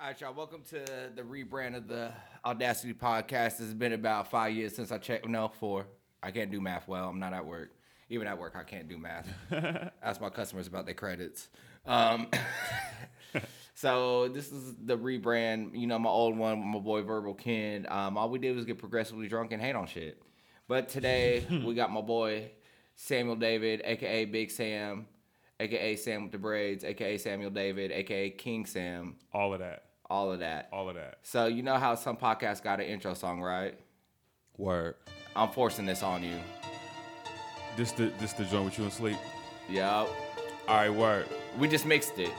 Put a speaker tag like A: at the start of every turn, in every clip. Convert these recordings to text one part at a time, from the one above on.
A: All right, y'all. Welcome to the rebrand of the Audacity podcast. It's been about five years since I checked. No, four. I can't do math well. I'm not at work. Even at work, I can't do math. Ask my customers about their credits. Um, so this is the rebrand. You know, my old one, my boy Verbal Ken. Um, all we did was get progressively drunk and hate on shit. But today we got my boy Samuel David, aka Big Sam, aka Sam with the braids, aka Samuel David, aka King Sam.
B: All of that.
A: All of that.
B: All of that.
A: So you know how some podcasts got an intro song, right?
B: Word.
A: I'm forcing this on you.
B: This the this the joint with you and sleep.
A: Yup.
B: All right, word.
A: We just mixed it.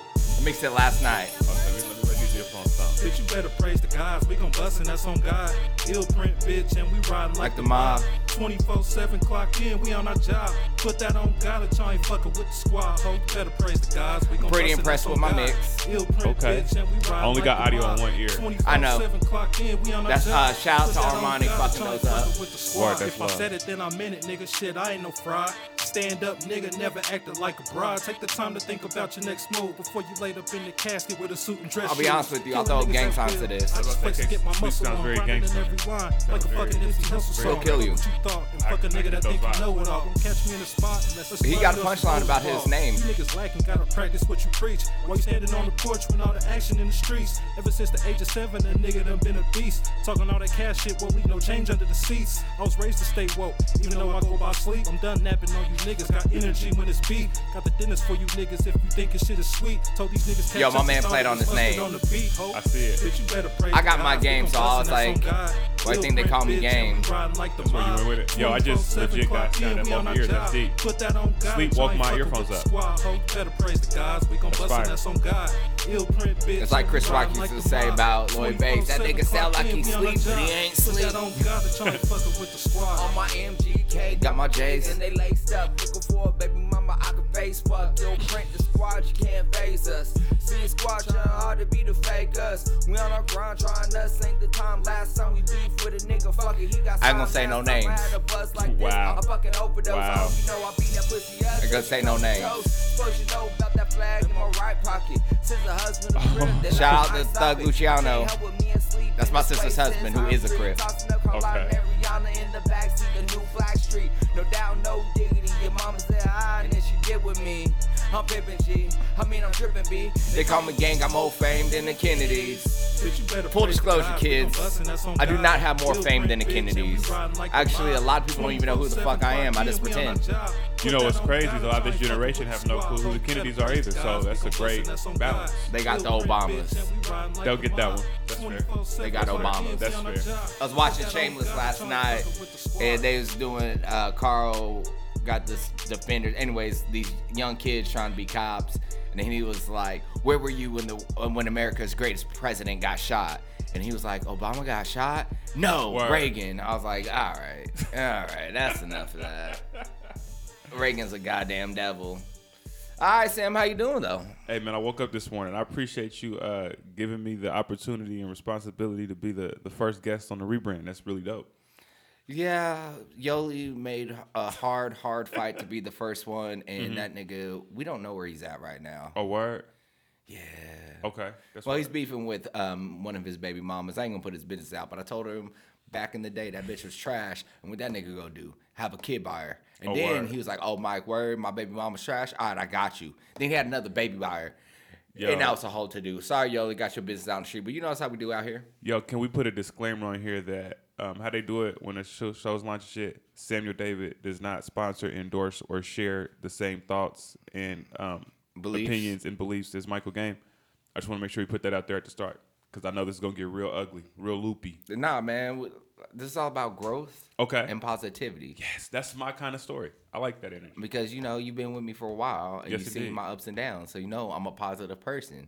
A: Mixed it last night.
B: Okay, let me, let me let these earphones sound.
C: Bitch, you better praise the gods. We gon' bustin', that's on God. Ill print, bitch, and we riding like,
A: Like the mob.
C: 24 7 clock in, we on our job. Put that on God, let y'all ain't fucking with the squad. Ho, you better praise the gods. We gon'
A: Pretty impressed with my mix.
C: Ill print,
B: Okay.
C: bitch, and
B: I only got audio on one ear.
A: I know.
C: clock in, we on
A: That's, uh, shout out to
C: that on
A: Armani
C: God,
A: fucking
C: y'all
A: those
C: ain't
A: up.
C: fucking with the squad.
B: Word, that's
C: if I
B: love.
C: said it, then I meant it, nigga. Shit, I ain't no fraud. Stand up, nigga, never acted like a broad. Take the time to think about your next move before you laid up in the casket with a suit and dress
A: I'll be honest with you, I'll throw gang signs to this.
C: I
B: I
C: just flex
B: to
C: to get my muscle
B: sounds
C: on,
B: very
C: in
B: gangster.
C: every line. Like a
B: very
C: fucking Nipsey Hussle
A: He'll
C: song.
A: kill you.
C: What you thought? And fuck a
B: I
C: nigga that think you know it all. Don't catch me in the spot
A: He got a punchline about his name.
C: You niggas lacking, gotta practice what you preach. While you standing on the porch with all the action in the streets. Ever since the age of seven, a nigga done been a beast. Talking all that cash shit, what we no change under the seats. I was raised to stay woke, even though I go by sleep. I'm done napping on you niggas. Got energy when it's beat. Got the dinners for you niggas if you think this shit is sweet. Told these niggas
A: Yo, my man played on his name.
C: On the beat, ho.
B: I see it.
C: Bitch, you better praise
A: I got my
C: gods.
A: game, so I was like,
C: on God.
A: why you
C: Ill
A: think they call me game?
C: and like the
B: That's where you
C: mob.
B: Went with it. Yo, I just legit got
C: clock in,
B: down that
C: we on
B: both ears. That's deep.
C: Put that on God.
B: Sleep
C: y'all
B: woke
C: ain't
B: my earphones
C: the
B: up.
C: Squad, ho. Better praise the gods. We gon'
B: That's
C: bustin',
B: fire.
C: that's on God. Ill print, bitch.
A: It's like Chris Rock used to say about Lloyd Banks, that nigga sound like
C: in,
A: he
C: we on our
A: sleep, but he ain't
C: Put
A: sleep.
C: on God that y'all with the squad.
D: On my MGK,
A: Got my J's.
D: and they laced up. Looking for a baby mama I can face fuck. Yo, print the squad, you can't face us. See squad trying hard to be the fake us. We on our grind trying us, ain't the time. Last time we beef with a nigga, fuck it, he got
A: I ain't gonna say no
D: Last I
A: names.
D: had a buzz like this,
B: Wow.
D: I fucking overdose.
B: Wow.
D: I you know I beat that pussy up.
A: I ain't gonna say no names.
D: Suppose you know about that flag in my right pocket. Since the husband of crib, oh. then
A: Shout
D: I
A: out to
D: might
A: Thug. Luciano.
D: Can't help with me and sleep
A: That's my sister's husband, who is a crip.
D: Tossing up Carlisle,
B: Okay.
D: In the backseat, the new Blackstreet. No doubt, no diggity. Your mama said hi, and then she did with me. I'm pimpin' G. I mean, I'm trippin' B.
A: They call me gang, I'm more famed than the Kennedys.
C: Bitch, you better
A: Full disclosure,
C: gods. We gon'
A: kids.
C: bustin', that's on
A: I do not have more fame than the
C: print, bitch, and we
A: Kennedys.
C: riding like the
A: Actually, a lot of people don't even know who the fuck I am. I just
C: 24/7 we on our
A: pretend.
B: You know what's crazy is a lot of this generation have no clue who the. Kennedys are either, so that's a great
C: bustin', that's on
B: balance.
A: They got the Obamas.
C: bitch, and we riding like
B: They'll get that one. That's fair.
A: They got
C: clock
A: Obamas.
B: That's
C: we on our
B: fair.
A: I was watching
C: Put that on
A: Shameless last night,
C: fucking with the squad.
A: and they was doing uh, Carl got this defender. Anyways, these young kids trying to be cops, and then he was like, "Where were you when the when America's greatest president got shot?" And he was like, "Obama got shot? No,
B: Word.
A: Reagan." I was like, "All right, all right, that's enough of that." Reagan's a goddamn devil. All right, Sam, how you doing though?
B: Hey man, I woke up this morning. I appreciate you uh, giving me the opportunity and responsibility to be the, the first guest on the rebrand. That's really dope.
A: Yeah, Yoli made a hard, hard fight to be the first one, and that nigga, we don't know where he's at right now.
B: A word.
A: Yeah.
B: Okay. That's
A: Well,
B: word.
A: he's beefing with um, one of his baby mamas. I ain't gonna put his business out, but I told him back in the day that bitch was trash, and what that nigga go do? Have a kid by her. And
B: Oh,
A: then
B: word.
A: he was like, "Oh, Mike, word, my baby mama's trash. All right, I got you." Then he had another baby by her,
B: Yo.
A: and now it's a whole to do. Sorry, Yoli, got your business out in the street, but you know that's how we do out here.
B: Yo, can we put a disclaimer on here that um, how they do it when a show, show's launch shit? Samuel David does not sponsor, endorse, or share the same thoughts and um, opinions and beliefs as Michael Game. I just want to make sure we put that out there at the start because I know this is gonna get real ugly, real loopy.
A: Nah, man, this is all about growth,
B: Okay.
A: and positivity.
B: Yes, that's my kind of story. I like that energy.
A: because you know you've been with me for a while and
B: Yes,
A: you've seen my ups and downs so you know i'm a positive person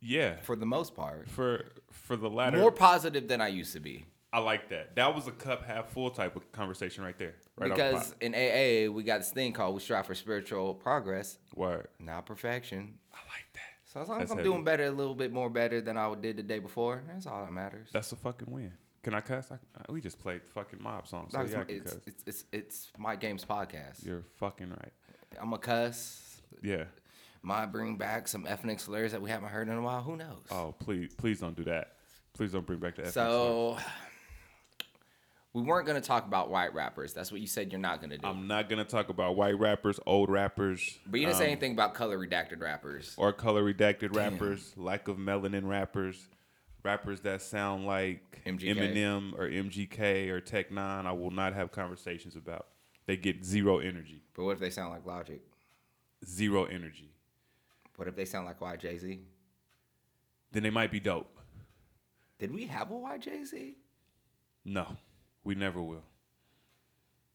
B: Yeah,
A: for the most part
B: for for the latter.
A: more positive than i used to be
B: I like that. That was a cup half full type of conversation right there. Right off the
A: because in aa we got this thing called we strive for spiritual progress
B: word.
A: not perfection
B: I like that.
A: so as long as i'm
B: heavy.
A: doing better a little bit more better than i did the day before that's all that matters
B: That's a fucking win. Can I cuss? I, we just played fucking mob songs, so
A: my- it's,
B: cuss.
A: it's, it's, it's my games podcast
B: You're fucking right.
A: i'm a cuss
B: Yeah.
A: might bring back some ethnic slurs that we haven't heard in a while. Who knows?
B: Oh, please, please don't do that. Please don't bring back the ethnic slurs.
A: so we weren't gonna talk about white rappers. That's what you said you're not gonna do.
B: I'm not gonna talk about white rappers, old rappers,
A: but you didn't say
B: um,
A: anything about color redacted rappers.
B: or color redacted rappers, lack of melanin rappers, rappers that sound like
A: MGK.
B: Eminem or MGK or Tech N9ne. I will not have conversations about. They get zero energy,
A: But what if they sound like Logic?
B: zero energy.
A: What if they sound like YJZ?
B: Then they might be dope.
A: Did we have a YJZ?
B: No, we never will.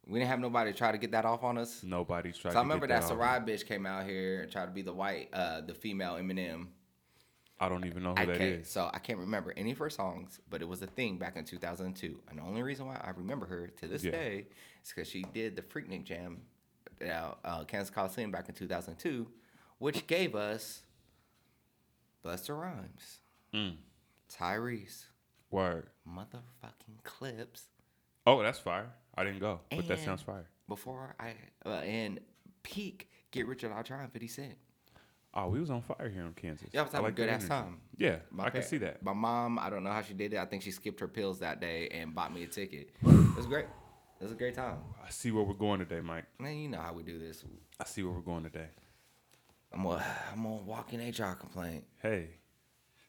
A: We didn't have nobody try to get that off on us.
B: Nobody's trying.
A: So I remember that
B: that.
A: Sarai bitch came out here and tried to be the white, uh, the female Eminem.
B: I don't even know who
A: I
B: that
A: so I can't remember any of her songs, but it was a thing back in 2002. And the only reason why I remember her to this
B: Yeah.
A: day is because she did the Freaknik Jam at uh, Kansas Coliseum back in 2002, which gave us Busta Rhymes,
B: Mm.
A: Tyrese,
B: Word.
A: motherfucking Clipse.
B: Oh, that's fire. I didn't go, but that
A: And
B: sounds fire.
A: Before I uh, and peak Get Rich or Die Trying 50 Cent.
B: Oh, we was on fire here in Kansas.
A: Yeah, I was having a
B: that
A: good ass
B: energy.
A: time.
B: Yeah,
A: My
B: I can
A: pa-
B: see that.
A: My mom, I don't know how she did it. I think she skipped her pills that day and bought me a ticket. It was great. It was a great time.
B: I see where we're going today, Mike.
A: Man, you know how we do this.
B: I see where we're going today.
A: I'm a, I'm a walking HR complaint.
B: Hey.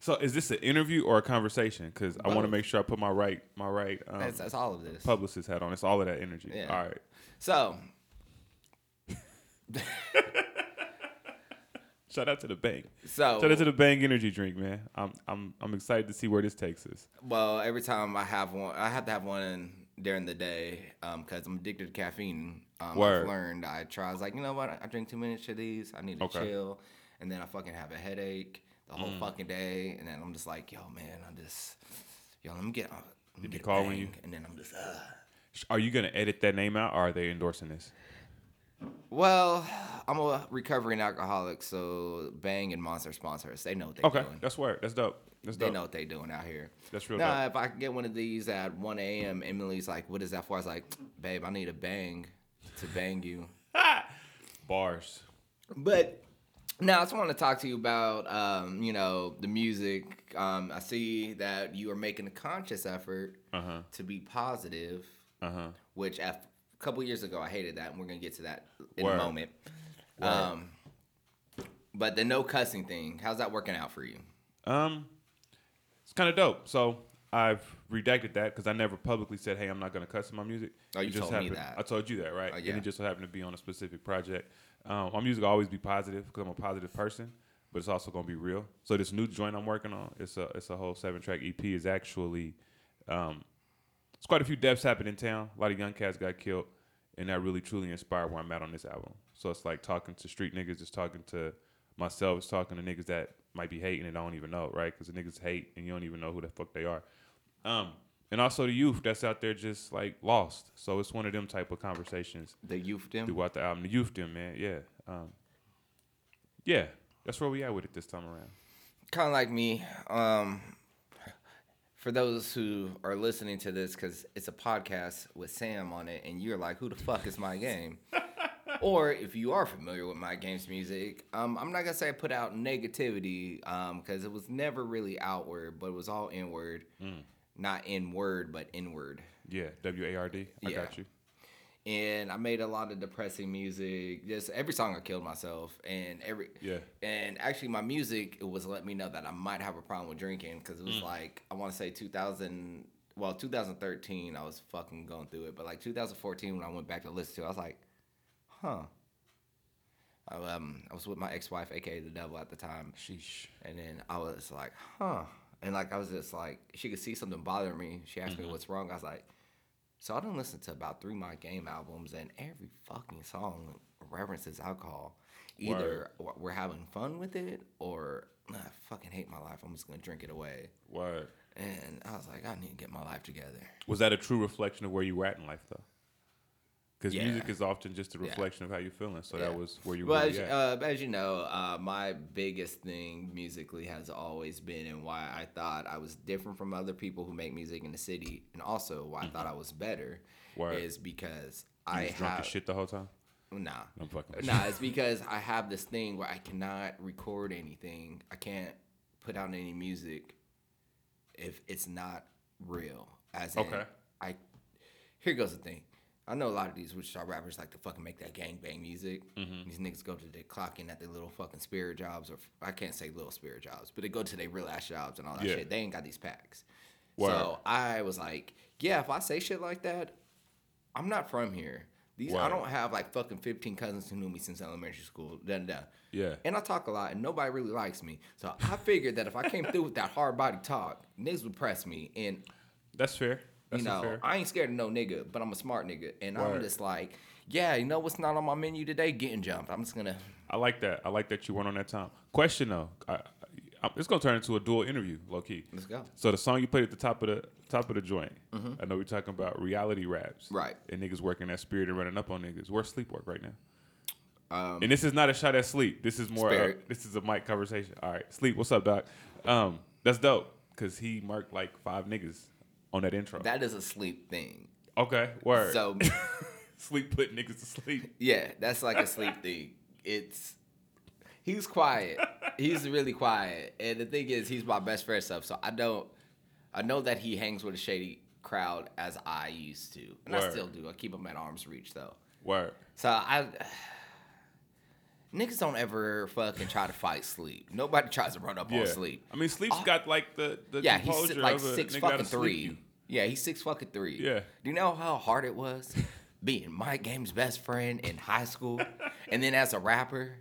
B: So is this an interview or a conversation? Because I want to make sure I put my right my right um,
A: That's, that's all of this.
B: publicist hat on. It's all of that energy.
A: Yeah.
B: All right.
A: So,
B: Shout out to the Bang.
A: so
B: Shout out to the Bang Energy drink, man. I'm I'm I'm excited to see where this takes us.
A: well, every time I have one, I have to have one during the day because I'm addicted to caffeine. Um,
B: Word.
A: I've learned. I try. I was like, you know what? I drink too many of these. I need to
B: Okay.
A: chill, and then I fucking have a headache the whole
B: Mm.
A: fucking day, and then I'm just like, yo, man, I'm just, yo, let me get. Me
B: Did
A: get
B: call you-
A: And then I'm just. Uh.
B: Are you gonna edit that name out, or are they endorsing this?
A: Well, I'm a recovering alcoholic, so Bang and Monster sponsor us. They know what they're
B: Okay,
A: doing.
B: that's word. That's dope. That's dope.
A: They know what they're doing out here.
B: That's real
A: Nah, if I could get one of these at 1 a.m., Emily's like, "What is that for?" I was like, "Babe, I need a bang to bang you."
B: Bars.
A: But now I just want to talk to you about, um, you know, the music. Um, I see that you are making a conscious effort
B: Uh huh.
A: to be positive,
B: Uh huh.
A: which a couple years ago I hated that, and we're gonna get to that in
B: Word.
A: a moment. Um, but the no cussing thing, how's that working out for you?
B: Um, it's kind of dope. So I've redacted that because I never publicly said, "Hey, I'm not gonna cuss in my music."
A: Oh, you
B: It just
A: told me that.
B: I told you that, right?
A: Oh,
B: And it just so happened to be on a specific project. Um, my music will always be positive because I'm a positive person, but it's also gonna be real. So this new joint I'm working on, it's a it's a whole seven track EP. Is actually, um, it's quite a few deaths happened in town. A lot of young cats got killed, and that really truly inspired where I'm at on this album. So it's like talking to street niggas, just talking to myself, it's talking to niggas that might be hating and I don't even know, right? Because the niggas hate and you don't even know who the fuck they are. Um, and also the youth that's out there just like lost. So it's one of them type of conversations
A: The youth them.
B: throughout the album. The youth them, man, yeah, um, yeah. That's where we at with it this time around.
A: kind of like me. Um, for those who are listening to this, because it's a podcast with Sam on it, and you're like, "Who the fuck is Mike Game?" or if you are familiar with Mike Game's music, um, I'm not gonna say I put out negativity, because it was never really outward, but it was all inward, not in word, but inward.
B: Yeah, W A R D. I
A: Yeah.
B: got you.
A: and I made a lot of depressing music. Just every song I killed myself, and every
B: Yeah.
A: And actually, my music it was letting me know that I might have a problem with drinking because it was
B: Mm.
A: like I want to say 2000, well 2013 I was fucking going through it, but like 2014 when I went back to listen to, it, I was like, huh. I, um, I was with my ex-wife, aka the devil, at the time.
B: Sheesh.
A: And then I was like, huh. And like I was just like, she could see something bothering me. She asked
B: Mm-hmm.
A: me what's wrong. I was like, so I don't listen to about three Mike Game albums, and every fucking song references alcohol. Either we're having fun with it, or "Nah, I fucking hate my life. I'm just gonna drink it away.
B: Word.
A: And I was like, I need to get my life together.
B: Was that a true reflection of where you were at in life, though? Because
A: Yeah.
B: music is often just a
A: Yeah.
B: reflection of how you're feeling. So
A: Yeah.
B: that was where you
A: Well,
B: were
A: as, uh, as you know, uh, my biggest thing musically has always been, and why I thought I was different from other people who make music in the city, and also why I thought I was better,
B: Mm-hmm. Word.
A: is because
B: you
A: I
B: was drunk
A: have
B: as shit the whole time.
A: Nah.
B: I'm fucking
A: Nah, it's because I have this thing where I cannot record anything. I can't put out any music if it's not real. As in,
B: Okay.
A: I here goes the thing. I know a lot of these Wichita rappers like to fucking make that gang bang music.
B: Mm-hmm.
A: These niggas go to their clocking at their little fucking spirit jobs, or I can't say little spirit jobs, but they go to their real ass jobs and all that
B: Yeah.
A: shit. They ain't got these packs.
B: Word.
A: So I was like, yeah, if I say shit like that, I'm not from here. These I don't have like fucking 15 cousins who knew me since elementary school. Dun, dun.
B: Yeah.
A: And I talk a lot, and nobody really likes me. So I figured that if I came through with that hard body talk, niggas would press me. And
B: That's fair. That's
A: you know,
B: fair.
A: I ain't scared of no nigga, but I'm a smart nigga. And I'm just like, yeah, you know what's not on my menu today? Getting jumped. I'm just gonna.
B: I like that. I like that you went on that time. Question though, I, I, it's gonna turn into a dual interview, low key.
A: Let's go.
B: So the song you played at the top of the top of the joint, I know we're talking about reality raps,
A: Mm-hmm. Right.
B: And niggas working that spirit and running up on niggas. Where's sleep work right now?
A: Um,
B: and this is not a shot at sleep. This is more.
A: Spirit.
B: this is a mic conversation. All right, sleep. What's up, doc? Um, that's dope because he marked like five niggas on that intro.
A: that is a sleep thing.
B: okay, word.
A: So
B: sleep put niggas to sleep.
A: yeah, that's like a sleep thing. It's he's quiet. He's really quiet. And the thing is, he's my best friend stuff. So I don't. I know that he hangs with a shady crowd as I used to, and I still do. I keep him at arm's reach though.
B: Word.
A: So I. Niggas don't ever fucking try to fight sleep. Nobody tries to run up
B: Yeah.
A: on sleep.
B: I mean, sleep's
A: Oh.
B: got like the the
A: Yeah, he's like six fucking three. Yeah, he's six fucking three.
B: Yeah.
A: Do you know how hard it was being Mike Game's best friend in high school, and then as a rapper,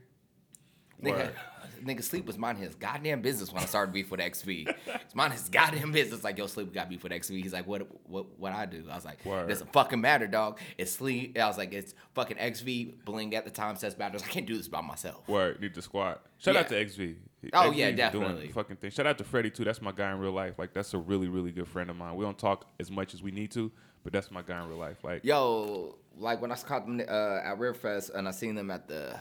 A: nigga. nigga, sleep was minding his goddamn business when I started beef with XV. It's minding his goddamn business. Like, yo, sleep got beef with XV. He's like, what, what, what I do? I was like,
B: Word.
A: it doesn't fucking matter, dog. It's sleep. I was like, it's fucking XV. Bling at the time says battles. I can't do this by myself.
B: Word, need the squad. Shout out to XV.
A: Oh,
B: XV
A: yeah,
B: doing
A: definitely.
B: the fucking thing. Shout out to Freddie too. That's my guy in real life. Like that's a really, really good friend of mine. We don't talk as much as we need to, but that's my guy in real life. Like
A: Yo, like when I caught them uh, at Riverfest and I seen them at the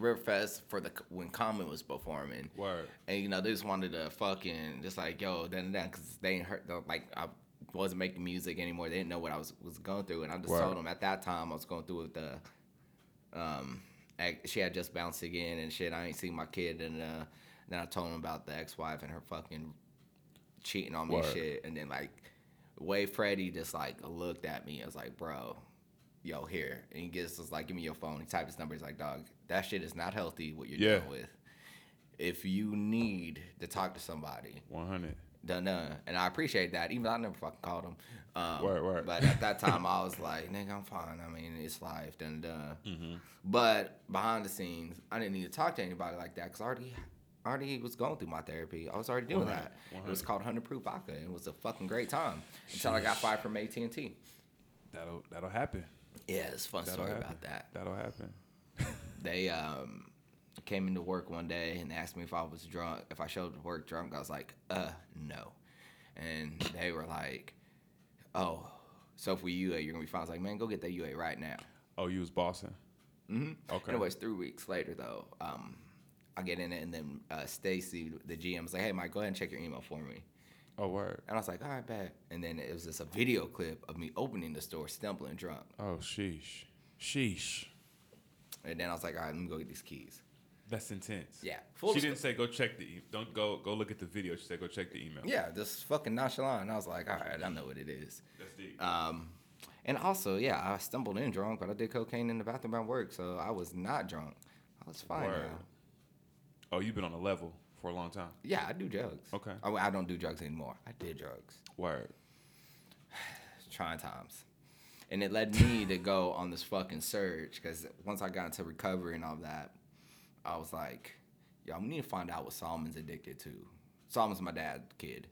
A: Riverfest for the when Common was performing.
B: Word.
A: And you know they just wanted to fucking just like yo then then because they ain't hurt like I wasn't making music anymore. They didn't know what I was was going through and I just
B: Word.
A: told them at that time I was going through with the um she had just bounced again and shit. I ain't seen my kid and uh then I told him about the ex wife and her fucking cheating on me
B: Word.
A: shit and then like way Freddie just like looked at me. I was like, bro, yo, here. And he gets just like, give me your phone. He typed his number. He's like, dog, that shit is not healthy. What you're
B: Yeah.
A: dealing with. If you need to talk to somebody,
B: 100.
A: done done. And I appreciate that. Even though I never fucking called him. Um,
B: Word, word.
A: But at that time, I was like, nigga, I'm fine. I mean, it's life. Done done.
B: Mm-hmm.
A: But behind the scenes, I didn't need to talk to anybody like that because I already. Already was going through my therapy. I was already doing that. It was called 100 Proof Vodka. and It was a fucking great time until I got fired from AT&T.
B: That'll that'll happen.
A: Yeah, it's fun
B: That'll
A: story
B: happen.
A: about that.
B: That'll happen.
A: They um came into work one day and asked me if I was drunk. If I showed up to work drunk, I was like, uh, no. And they were like, oh, so for UA, you're gonna be fine. I was like, man, go get that UA right now.
B: Oh, you was bossing.
A: Mm-hmm.
B: Okay.
A: Anyways, three weeks later though, um, I get in it and then uh, Stacy, the GM, was like, hey, Mike, go ahead and check your email for me.
B: Oh, word.
A: And I was like, all right, bad. And then it was just a video clip of me opening the store, stumbling drunk.
B: Oh, sheesh. Sheesh.
A: And then I was like, all right, let me go get these keys.
B: That's intense.
A: Yeah. Full
B: she didn't say go check the e- don't go go look at the video. She said go check the email.
A: Yeah, just fucking nonchalant. And I was like, all right, I know what it is.
B: That's deep.
A: Um, and also, yeah, I stumbled in drunk, but I did cocaine in the bathroom at work, so I was not drunk. I was fine
B: Word.
A: now.
B: Oh, you've been on a level for a long time.
A: Yeah, I do drugs.
B: Okay.
A: I, I don't do drugs anymore. I did drugs.
B: Word.
A: Trying times. And it led me to go on this fucking surge because once I got into recovery and all that, I was like, yo, I need to find out what Solomon's addicted to. Solomon's my dad's kid.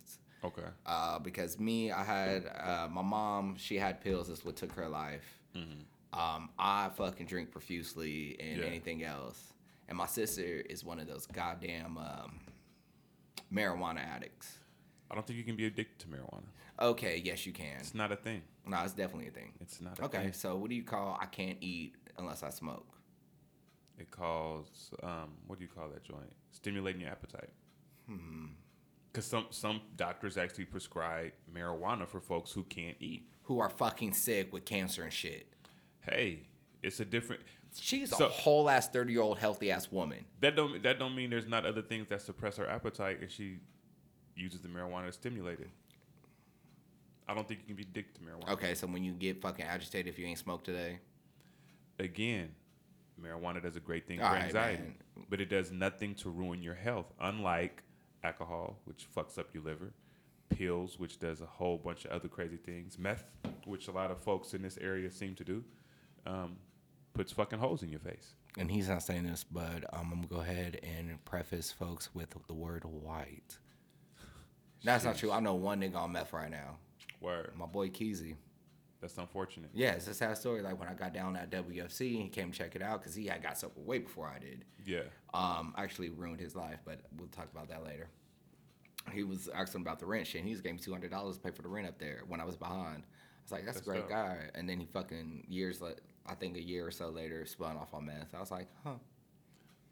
B: Okay.
A: uh, because me, I had uh, my mom. She had pills. That's what took her life. Um, I fucking drink profusely and
B: Yeah.
A: anything else. And my sister is one of those goddamn um, marijuana addicts.
B: I don't think you can be addicted to marijuana.
A: Okay, yes, you can.
B: It's not a thing.
A: No, it's definitely a thing.
B: It's not a
A: Okay,
B: thing.
A: so what do you call I can't eat unless I smoke?
B: It calls um, what do you call that joint? Stimulating your appetite.
A: Hmm.
B: Because some some doctors actually prescribe marijuana for folks who can't eat.
A: Who are fucking sick with cancer and shit.
B: Hey, it's a different.
A: She's
B: So-
A: a whole ass thirty year old healthy ass woman.
B: That don't that don't mean there's not other things that suppress her appetite if she uses the marijuana to stimulate it. I don't think you can be addicted to marijuana.
A: Okay, so when you get fucking agitated if you ain't smoked today,
B: Again, marijuana does a great thing
A: All
B: for
A: right,
B: anxiety,
A: man.
B: but it does nothing to ruin your health. Unlike alcohol, which fucks up your liver, pills, which does a whole bunch of other crazy things, meth, which a lot of folks in this area seem to do, um, puts fucking holes in your face.
A: and he's not saying this, but um, I'm gonna go ahead and preface folks with the word white. That's not true. I know one nigga on meth right now.
B: Word.
A: My boy Keezy.
B: That's unfortunate.
A: Yeah, it's a sad story. Like when I got down at WFC, he came check it out because he had got sober way before I did.
B: Yeah.
A: Um, actually ruined his life, but we'll talk about that later. He was asking about the rent shit. And he was gave me two hundred dollars to pay for the rent up there when I was behind. I was like, "That's,
B: That's
A: a great
B: dope.
A: guy." And then he fucking years, like I think a year or so later, spun off on meth. I was like, "Huh."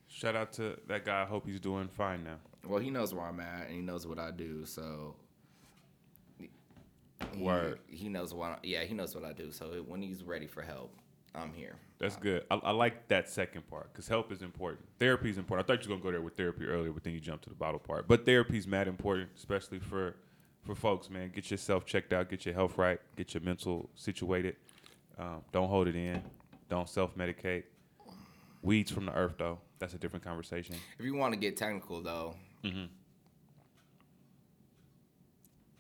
B: Shout out to that guy. I hope he's doing fine now.
A: Well, he knows where I'm at and he knows what I do, so. He-
B: Word.
A: He knows what. Yeah, he knows what I do. So when he's ready for help, I'm here.
B: That's good. I, I like that second part because help is important. Therapy is important. I thought you were gonna go there with therapy earlier, but then you jumped to the bottle part. But therapy is mad important, especially for for folks. Man, get yourself checked out, get your health right, get your mental situated. Um, don't hold it in. Don't self medicate. Weeds from the earth, though. That's a different conversation.
A: If you want to get technical, though,
B: Mhm.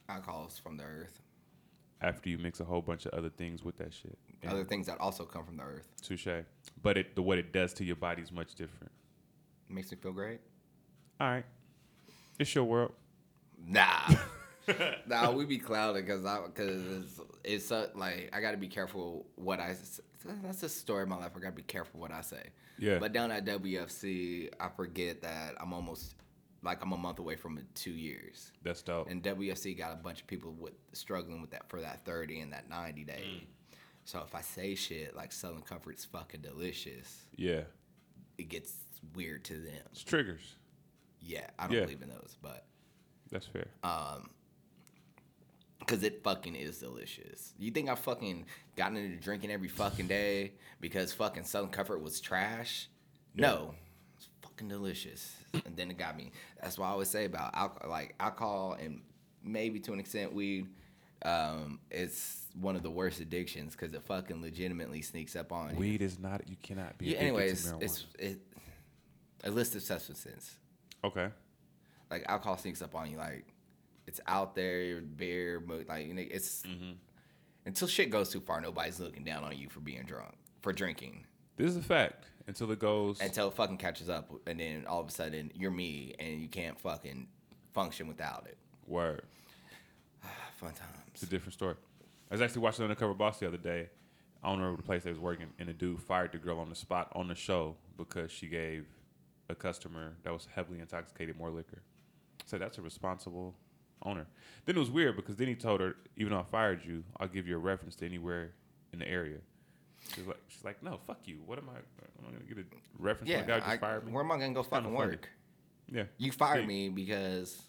A: alcohol's from the earth.
B: After you mix a whole bunch of other things with that shit. Yeah.
A: Other things that also come from the earth.
B: Touche. But it the what it does to your body is much different.
A: Makes me feel great.
B: All right. It's your world.
A: Nah. nah, we be clouded because I because it's, it's so, like I got to be careful what I. That's the story of my life. I got to be careful what I say.
B: Yeah.
A: But down at WFC, I forget that I'm almost like I'm a month away from two years.
B: That's dope.
A: And WFC got a bunch of people with struggling with that for that 30 and that 90 day.
B: Mm.
A: So if I say shit like Southern Comfort's fucking delicious,
B: yeah.
A: it gets weird to them.
B: It's triggers.
A: Yeah, I don't
B: Yeah.
A: believe in those, but
B: That's fair.
A: Um, because it fucking is delicious. You think I fucking gotten into drinking every fucking day because fucking Southern Comfort was trash? No, it's fucking delicious. And then it got me. That's what I always say about alcohol, like alcohol and maybe to an extent weed. Um, it's one of the worst addictions because it fucking legitimately sneaks up on you.
B: Weed is not. You cannot be.
A: Yeah, anyways, it's it illicit substances.
B: okay.
A: Like alcohol sneaks up on you. Like it's out there, beer, like it's
B: Mm-hmm.
A: until shit goes too far. Nobody's looking down on you for being drunk, for drinking.
B: This is a fact. Until it goes.
A: Until it fucking catches up, and then all of a sudden you're me, and you can't fucking function without it.
B: word.
A: Fun times.
B: It's a different story. I was actually watching Undercover Boss the other day. Owner of the place they was working, and the dude fired the girl on the spot on the show because she gave a customer that was heavily intoxicated more liquor. So that's a responsible owner. Then it was weird because then he told her, even though I fired you, I'll give you a reference to anywhere in the area. She's like, she's like, no, fuck you. What am I? Am I gonna get a reference
A: Yeah,
B: guy just
A: I,
B: fired me?
A: where am I gonna go
B: kinda
A: fucking work?
B: Yeah,
A: You fired
B: Yeah.
A: me because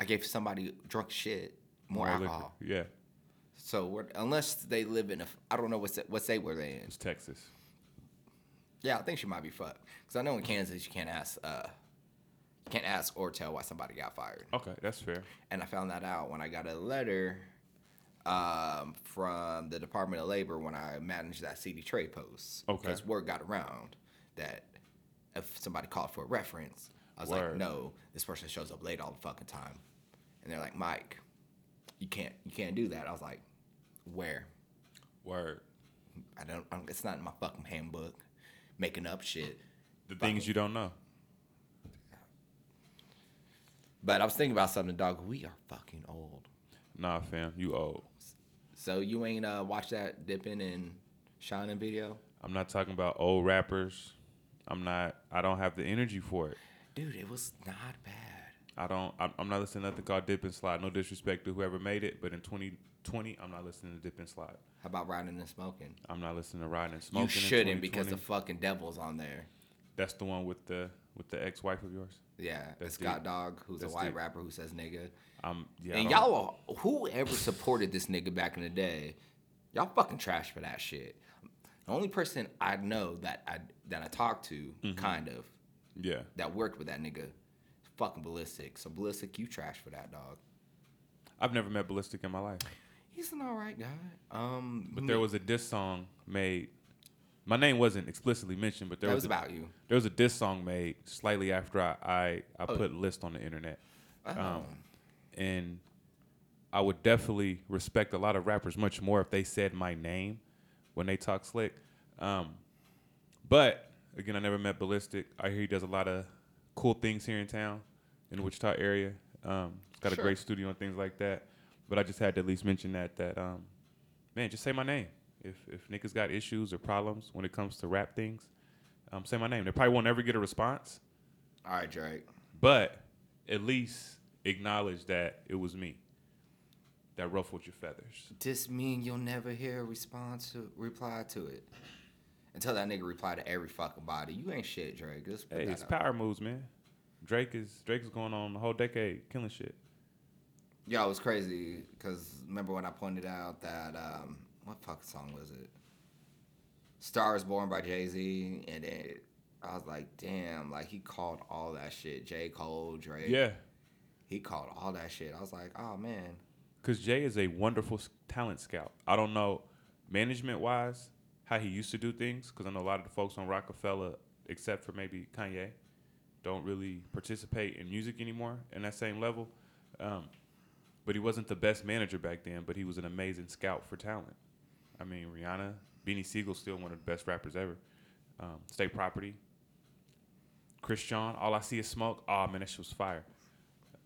A: I gave somebody drunk shit more,
B: liquor.
A: alcohol.
B: Yeah,
A: So unless they live in a, I don't know what sta- what state were they in.
B: it's Texas.
A: Yeah, I think she might be fucked. Because I know in Kansas you can't ask, uh, you can't ask or tell why somebody got fired.
B: Okay, that's fair.
A: And I found that out when I got a letter um, from the Department of Labor when I managed that CD trade post.
B: Okay.
A: Because word got around that if somebody called for a reference, I was like, no, this person shows up late all the fucking time. And they're like, Mike, you can't, you can't do that. I was like, where?
B: Word.
A: I don't. I'm, it's not in my fucking handbook. Making up shit.
B: The things you don't know.
A: But I was thinking about something, dog. We are fucking old.
B: Nah, fam, you old.
A: So you ain't uh, watch that dipping and shining video,
B: I'm not talking about old rappers. I'm not. I don't have the energy for it.
A: dude. It was not bad.
B: I don't. I'm, I'm not listening to nothing called Dip and Slide. No disrespect to whoever made it, but in 2020, I'm not listening to Dip and Slide.
A: How about riding and smoking?
B: I'm not listening to Riding and Smoking.
A: you shouldn't because the fucking devil's on there.
B: That's the one with the with the ex-wife of yours.
A: Yeah,
B: That's
A: Scott
B: deep.
A: Dog, who's
B: That's
A: a white rapper who says nigga.
B: Um, yeah.
A: And y'all, whoever supported this nigga back in the day, y'all fucking trash for that shit. The only person I know that I that I talked to, kind of,
B: Yeah.
A: that worked with that nigga, fucking ballistic. So ballistic, you trash for that dog.
B: I've never met Ballistic in my life.
A: He's an alright guy. Um,
B: But there was a diss song made. My name wasn't explicitly mentioned, but there
A: that
B: was,
A: was
B: a,
A: about you.
B: there was a diss song made slightly after I I, I
A: Oh.
B: put list on the internet,
A: Oh.
B: And I would definitely respect a lot of rappers much more if they said my name when they talk slick. Um, but again, I never met Ballistic. I hear he does a lot of cool things here in town, in the Wichita area. Um, he's got
A: Sure.
B: a great studio and things like that. But I just had to at least mention that that um, man, just say my name. If if niggas got issues or problems when it comes to rap things, um, say my name. They probably won't ever get a response,
A: All right, Drake.
B: but at least acknowledge that it was me that ruffled your feathers.
A: This mean you'll never hear a response to reply to it until that nigga reply to every fucking body. You ain't shit, Drake. Just
B: Hey, it's
A: out.
B: power moves, man. Drake is Drake is going on the whole decade killing shit.
A: Yo, it was crazy because remember when I pointed out that um, what fucking song was it? Stars Born" by Jay Z, and then I was like, damn, like he called all that shit. J Cole, Drake.
B: Yeah,
A: he called all that shit. I was like, oh man,
B: because Jay is a wonderful talent scout. I don't know management wise how he used to do things because I know a lot of the folks on Roc-A-Fella, except for maybe Kanye, don't really participate in music anymore in that same level. Um, but he wasn't the best manager back then, but he was an amazing scout for talent. I mean, Rihanna, Beanie Sigel's still one of the best rappers ever. Um, State Property, Chris John, All I See Is Smoke. Oh man, that shit was fire.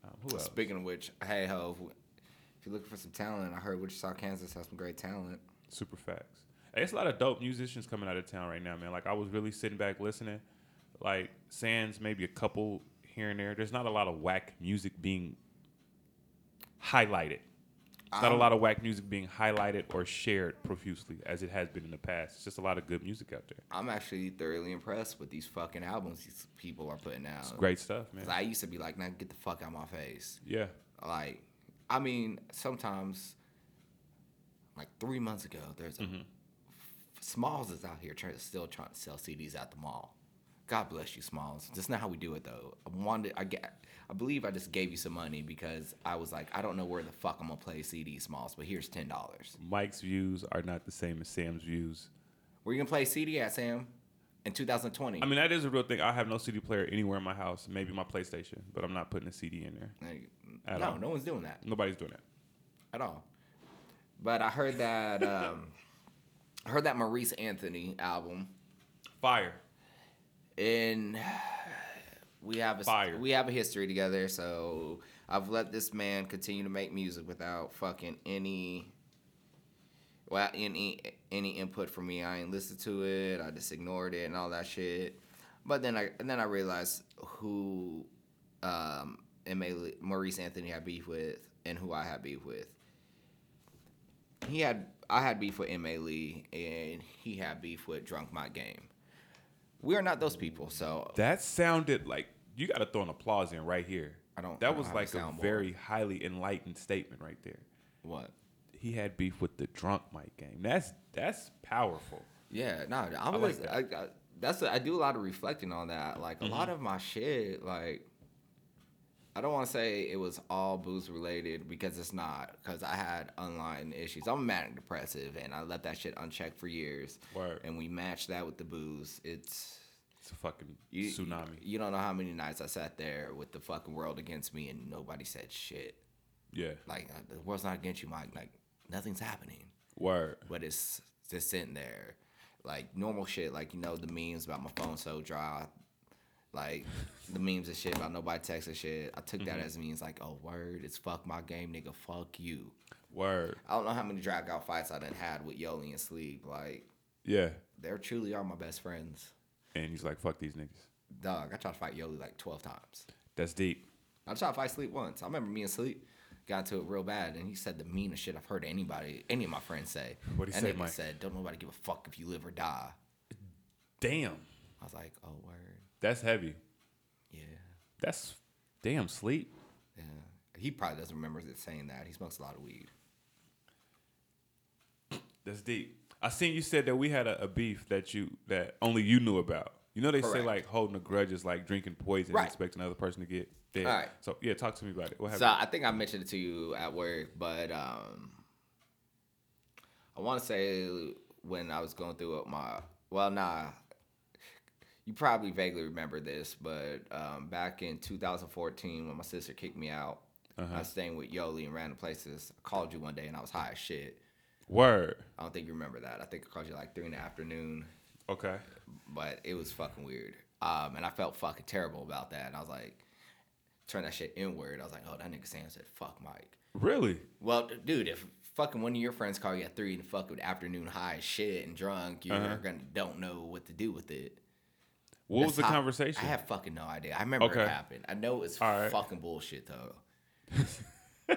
B: Um, who else?
A: Speaking of which, hey ho, if, you're looking for some talent, I heard Wichita, Kansas has some great talent.
B: Super facts. Hey, it's a lot of dope musicians coming out of town right now, man. Like I was really sitting back listening. Like Sans, maybe a couple here and there. There's not a lot of whack music being highlighted. It's not a lot of whack music being highlighted or shared profusely as it has been in the past. It's just a lot of good music out there.
A: I'm actually thoroughly impressed with these fucking albums these people are putting out.
B: It's great stuff, man.
A: 'Cause I used to be like, nah, get the fuck out of my face.
B: Yeah.
A: Like, I mean, sometimes, like three months ago, there's a
B: Mm-hmm.
A: Smalls is out here trying, still trying to sell CDs at the mall. God bless you, Smalls. That's not how we do it though. I wanted, I get, I believe I just gave you some money because I was like, I don't know where the fuck I'm gonna play CD Smalls, but here's ten dollars.
B: Mike's views are not the same as Sam's views.
A: Where you gonna play CD at, Sam? In 2020.
B: I mean, that is a real thing. I have no CD player anywhere in my house. Maybe my PlayStation, but I'm not putting a CD in there.
A: Like, no,
B: all.
A: no one's doing that.
B: Nobody's doing that.
A: at all. But I heard that um, I heard that Maurice Anthony album,
B: Fire.
A: and we have a
B: Fire.
A: we have a history together. So I've let this man continue to make music without fucking any well any any input from me. I ain't listened to it. I just ignored it and all that shit. But then I and then I realized who um, M.A. Maurice Anthony had beef with and who I had beef with. He had I had beef with M.A. Lee and he had beef with Drunk Mike Game. We are not those people, so
B: That sounded like you got to throw an applause in right here.
A: I don't- I
B: That
A: don't
B: was like a, very highly enlightened statement right there.
A: what?
B: He had beef with the drunk Mike game. That's that's powerful.
A: Yeah, no, I'm
B: I like that.
A: I, I, that's I do a lot of reflecting on that. Like a
B: Mm-hmm.
A: lot of my shit, like I don't want to say it was all booze related because it's not. Because I had online issues. I'm manic depressive, and I let that shit unchecked for years.
B: Word.
A: And we matched that with the booze. It's
B: It's a fucking
A: you,
B: tsunami.
A: You don't know how many nights I sat there with the fucking world against me, and nobody said shit.
B: yeah.
A: Like uh, the world's not against you, Mike. Like nothing's happening
B: Word.
A: but it's just sitting there like normal shit like you know the memes about my phone so dry like the memes and shit about nobody texting shit i took that as means like oh word it's fuck my game nigga fuck you
B: Word.
A: i don't know how many drag out fights i done had with yoli and sleep like
B: Yeah.
A: they're truly are my best friends
B: And he's like, fuck these niggas.
A: dog i tried to fight yoli like 12 times
B: That's deep.
A: i tried to fight sleep once i remember me and sleep got into it real bad and he said the meanest shit i've heard anybody any of my friends say
B: What'd he say, Mike?
A: said don't nobody give a fuck if you live or die
B: Damn.
A: I was like, oh word,
B: That's heavy.
A: yeah,
B: That's damn sleep.
A: yeah. He probably doesn't remember it saying that. He smokes a lot of weed.
B: That's deep. I seen you said that we had a, a beef that you that only you knew about. You know they say like holding a grudge is like drinking poison
A: Right.
B: and expecting another person to get dead.
A: All right.
B: So yeah, talk to me about it. What
A: So? I think I mentioned it to you at work, but um, I want to say when I was going through my well, nah, you probably vaguely remember this, but um, back in 2014 when my sister kicked me out, I was staying with Yoli in random places. I called you one day and I was high as shit.
B: Word.
A: I don't think you remember that. I think I called you like three in the afternoon,
B: Okay.
A: but it was fucking weird. Um, and I felt fucking terrible about that. And I was like, turn that shit inward. I was like, oh, that nigga Sam said, fuck Mike.
B: Really?
A: Well, dude, if fucking one of your friends call you at three in the fucking afternoon high as shit and drunk, you're
B: Uh-huh.
A: gonna don't know what to do with it.
B: What was the
A: how-
B: conversation?
A: I have fucking no idea. I remember
B: Okay.
A: it happened. I know it's
B: All right.
A: fucking bullshit though.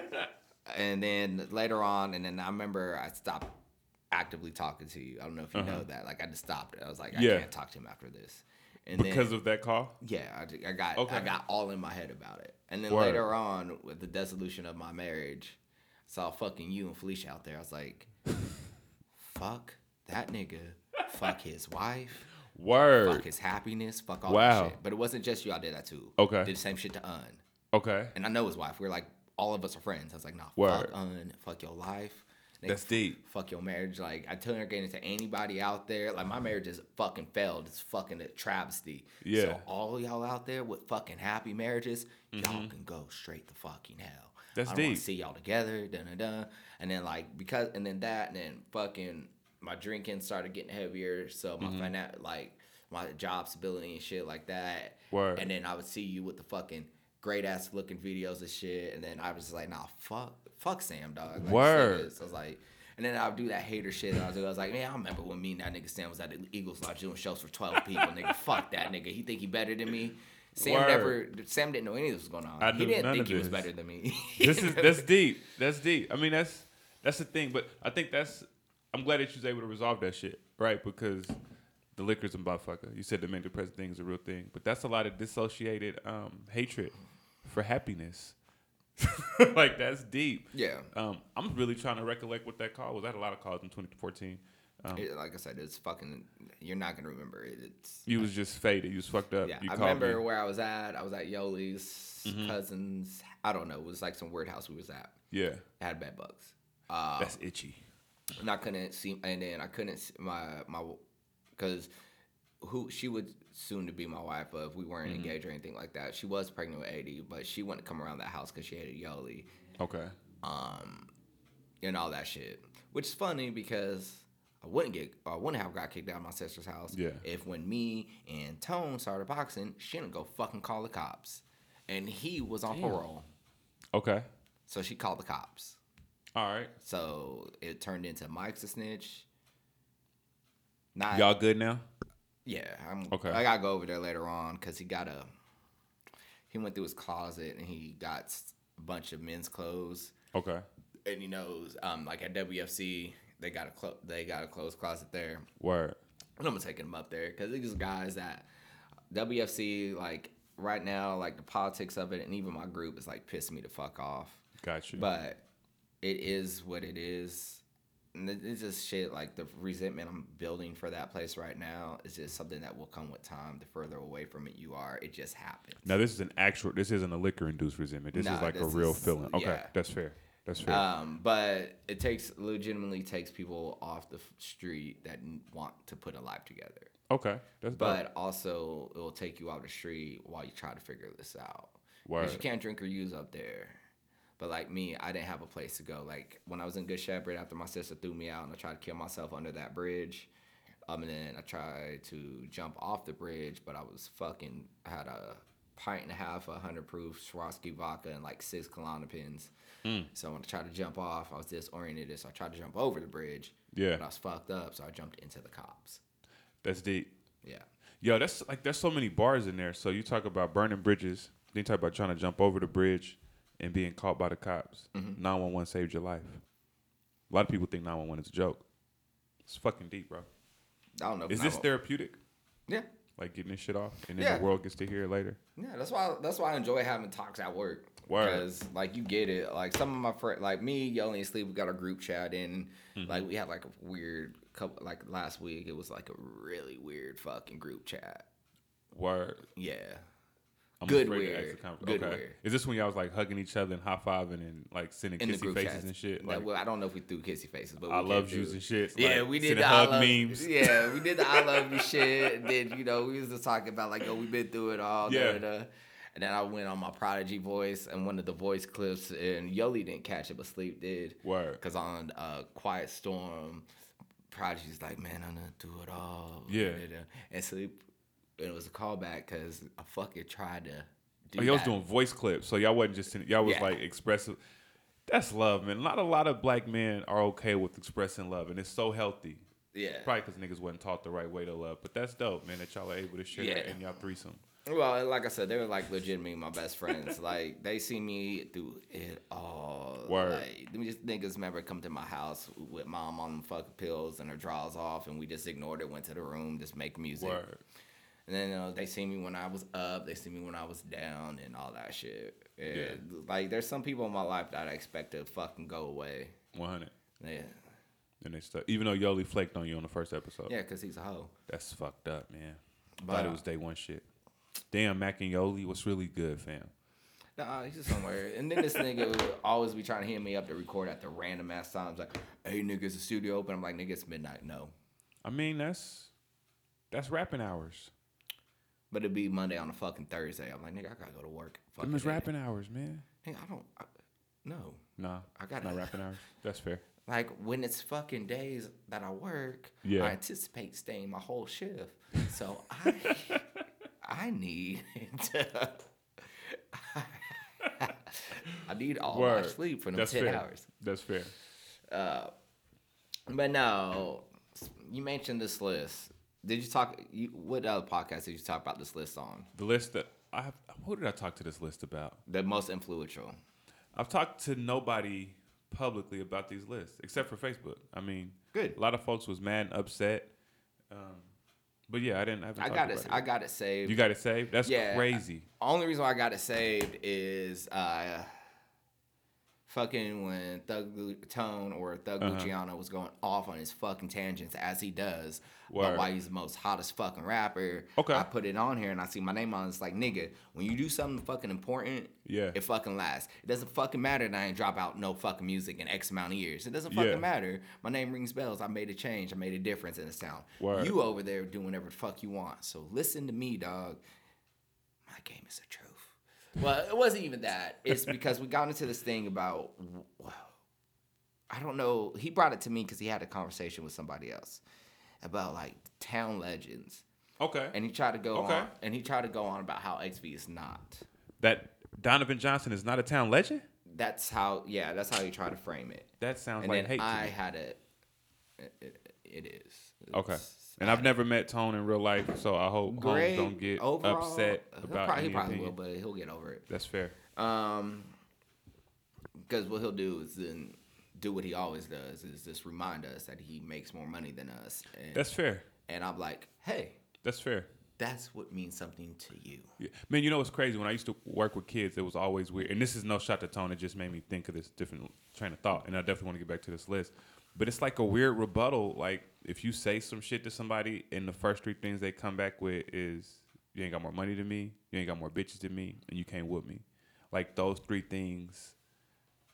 A: and then later on, and then I remember I stopped actively talking to you. I don't know if you know that. Like I just stopped. I was like, I
B: Uh-huh. Yeah.
A: can't talk to him after this. And
B: because
A: then,
B: of that call?
A: yeah, I, I got
B: Okay.
A: I got all in my head about it. And then
B: Word.
A: later on, with the dissolution of my marriage, saw fucking you and Felicia out there. I was like, fuck that nigga, fuck his wife,
B: Word.
A: fuck his happiness, fuck all
B: Wow.
A: that shit. But it wasn't just you. I did that too.
B: Okay.
A: Did the same shit to Un,
B: Okay.
A: and I know his wife. We are like all of us are friends. I was like, nah,
B: Word.
A: fuck Un, fuck your life. Nigga,
B: That's deep.
A: Fuck your marriage. Like I tell her getting into anybody out there. Like my marriage is fucking failed. It's fucking a travesty.
B: Yeah.
A: So all y'all out there with fucking happy marriages, y'all can go straight to fucking hell.
B: Mm-hmm. That's
A: I don't
B: deep.
A: see y'all together. Dun dun dun. And then like because and then that and then fucking my drinking started getting heavier. So my
B: Mm-hmm.
A: finan- like my job stability and shit like that.
B: Word.
A: And then I would see you with the fucking great ass looking videos and shit. And then I was just like, nah, fuck, fuck Sam, dog. Like,
B: Word.
A: I was like, and then I'll do that hater shit. And I was, I was like, man, I remember when me and that nigga Sam was at the Eagles Lodge doing shows for 12 people. nigga, fuck that nigga. He think he better than me. Sam
B: Word.
A: never, Sam didn't know any of this was going on.
B: I
A: he didn't think he was better than me.
B: this is that's deep. That's deep. I mean, that's that's the thing. But I think that's. I'm glad that you was able to resolve that shit, right? Because the liquor's a motherfucker. You said the mental depressed thing is a real thing, but that's a lot of dissociated um, hatred for happiness. like that's deep.
A: yeah.
B: Um, I'm really trying to recollect what that call was. I had a lot of calls in 2014. Um,
A: It- like I said, it's fucking, you're not going to remember it. It's,
B: you was just faded. You was fucked up.
A: yeah.
B: You
A: I remember
B: me. Mm-hmm.
A: where I was at. I was at Yoli's cousin's, I don't know. It was like some weird house we was at.
B: Yeah,
A: It had bed bugs. Uh,
B: that's itchy.
A: and I couldn't see, and then I couldn't see my my, because who she would soon to be my wife, but if we weren't
B: Mm-hmm.
A: engaged or anything like that, she was pregnant with eighty, but she wouldn't come around that house because she hated Yoli,
B: Okay.
A: um, and all that shit. Which is funny because I wouldn't get, I wouldn't have got kicked out of my sister's house.
B: Yeah.
A: If when me and Tone started boxing, she didn't go fucking call the cops, and he was on parole,
B: Okay.
A: so she called the cops.
B: All right.
A: So it turned into Mike's a snitch. Not
B: Y'all good now?
A: yeah. I'm
B: Okay.
A: I gotta go over there later on because he got a. He went through his closet and he got a bunch of men's clothes,
B: Okay.
A: and he knows um like at WFC they got a clo- they got a clothes closet there.
B: Word.
A: And I'm gonna take him up there because these guys that WFC like right now like the politics of it and even my group is like pissing me the fuck off.
B: Got you.
A: But it is what it is. It's just shit like the resentment I'm building for that place right now is just something that will come with time. The further away from it you are, it just happens.
B: Now this is an actual. This isn't a liquor induced resentment. This is like a real
A: is-
B: feeling. Okay,
A: yeah.
B: that's fair. That's fair.
A: Um, but it takes legitimately takes people off the street that want to put a life together.
B: okay, that's dope.
A: But also, it will take you out the street while you try to figure this out. Because you can't drink or use up there. But like me, I didn't have a place to go. Like when I was in Good Shepherd, after my sister threw me out and I tried to kill myself under that bridge, um, and then I tried to jump off the bridge, but I was fucking had a pint and a half of 100 proof Swarovski vodka and like six Klonopins.
B: Mm.
A: So when I tried to jump off, I was disoriented. So I tried to jump over the bridge.
B: Yeah.
A: But I was fucked up, so I jumped into the cops.
B: That's deep.
A: Yeah.
B: Yo, that's like there's so many bars in there. So you talk about burning bridges. Then you talk about trying to jump over the bridge and being caught by the cops.
A: Mm-hmm.
B: Nine one one saved your life. A lot of people think nine one one is a joke. It's fucking deep, bro.
A: I don't know.
B: Is this therapeutic?
A: Yeah.
B: like getting this shit off, and then
A: Yeah.
B: the world gets to hear it later.
A: Yeah, that's why that's why I enjoy having talks at work.
B: Word.
A: Because like you get it. Like some of my friends, like me, Yoli and Sleep, we got a group chat in.
B: Mm-hmm.
A: Like we had like a weird couple. Like last week, it was like a really weird fucking group chat.
B: Word.
A: Yeah.
B: I'm
A: Good
B: afraid to
A: weird.
B: ask the com-
A: Good
B: okay.
A: weird.
B: Is this when y'all was like hugging each other and high fiving and like sending
A: In
B: kissy faces
A: chats
B: and shit? Like,
A: well, I don't know if we threw kissy faces, but we
B: I love yous and shit.
A: Yeah, we did the
B: hug
A: I love,
B: memes.
A: Yeah, we did the I love you shit. And then you know we was just talking about like, oh, we've been through it all.
B: Yeah.
A: Da, da, da. And then I went on my Prodigy voice and one of the voice clips, and Yoli didn't catch it, but Sleep did.
B: Word.
A: Because on uh, Quiet Storm, Prodigy's like, man, I'm gonna do it all.
B: Yeah.
A: And Sleep, it was a callback because I fucking tried to. Do
B: Oh, y'all was doing voice clips, so y'all wasn't just y'all was
A: Yeah.
B: like expressive. That's love, man. Not a lot of black men are okay with expressing love, and it's so healthy.
A: Yeah.
B: Probably because niggas wasn't taught the right way to love, but that's dope, man. That y'all are able to share
A: Yeah.
B: that in y'all threesome.
A: Well, like I said, they were like legitimately my best friends. like they see me through it all.
B: Word.
A: Like them just niggas remember come to my house with mom on fucking pills and her drawers off, and we just ignored it. Went to the room, just make music.
B: Word.
A: And then you know, they see me when I was up, they see me when I was down, and all that shit. And,
B: Yeah.
A: Like there's some people in my life that I expect to fucking go away.
B: One hundred.
A: Yeah.
B: And they stuck. Even though Yoli flaked on you on the first episode.
A: Yeah, cause he's a hoe.
B: That's fucked up, man.
A: But,
B: Thought
A: uh,
B: it was day one shit. Damn, Mac and Yoli, what's really good, fam?
A: Nah, he's just somewhere. And then this nigga would always be trying to hit me up to record at the random ass times. Like, hey, nigga, is the studio open? I'm like, nigga, it's midnight. No.
B: I mean, that's that's rapping hours.
A: But it'd be Monday on a fucking Thursday. I'm like, nigga, I gotta go to work.
B: Them is rapping hours, man.
A: Nigga, I don't. I, no.
B: Nah,
A: I gotta-
B: not rapping hours. That's fair.
A: Like, when it's fucking days that I work,
B: Yeah.
A: I anticipate staying my whole shift. So I, I need to. I need all my sleep for them
B: That's
A: 10
B: fair.
A: hours.
B: That's fair.
A: Uh, But no, you mentioned this list. Did you talk? You, what other podcast did you talk about this list on?
B: The list that I have. Who did I talk to this list about?
A: The most influential.
B: I've talked to nobody publicly about these lists except for Facebook. I mean,
A: Good.
B: A lot of folks was mad and upset. Um, but yeah, I didn't. I,
A: I got it.
B: about
A: I got it saved.
B: You got it saved. That's
A: Yeah.
B: crazy.
A: Only reason why I got it saved is uh, fucking when Thug Tone or Thug
B: Uh-huh.
A: Luciano was going off on his fucking tangents as he does.
B: Word.
A: But why he's the most hottest fucking rapper.
B: Okay.
A: I put it on here and I see my name on it. It's like, nigga, when you do something fucking important,
B: Yeah.
A: it fucking lasts. It doesn't fucking matter that I ain't drop out no fucking music in X amount of years. It doesn't fucking
B: Yeah.
A: matter. My name rings bells. I made a change. I made a difference in the sound.
B: Word.
A: You over there doing whatever the fuck you want. So listen to me, dog. My game is a truth. Well, it wasn't even that. It's because we got into this thing about, well, I don't know. He brought it to me because he had a conversation with somebody else about like town legends,
B: Okay.
A: and he tried to go
B: Okay.
A: on, and he tried to go on about how XV is not.
B: that Donovan Johnson is not a town legend.
A: That's how, yeah, that's how he tried to frame it.
B: That sounds
A: And
B: like hate.
A: I had it. It, it, it is.
B: Okay. And I've never met Tone in real life, so I hope homes don't get
A: Overall,
B: upset about
A: probably, he probably will, but he'll get over it.
B: That's fair.
A: Um, because what he'll do is then do what he always does is just remind us that he makes more money than us. And,
B: That's fair.
A: and I'm like, hey,
B: That's fair.
A: that's what means something to you.
B: Yeah. Man, you know what's crazy? When I used to work with kids, it was always weird. And this is no shot to Tone. It just made me think of this different train of thought. And I definitely want to get back to this list. But it's like a weird rebuttal. Like if you say some shit to somebody, and the first three things they come back with is you ain't got more money than me, you ain't got more bitches than me, and you can't whoop me. Like those three things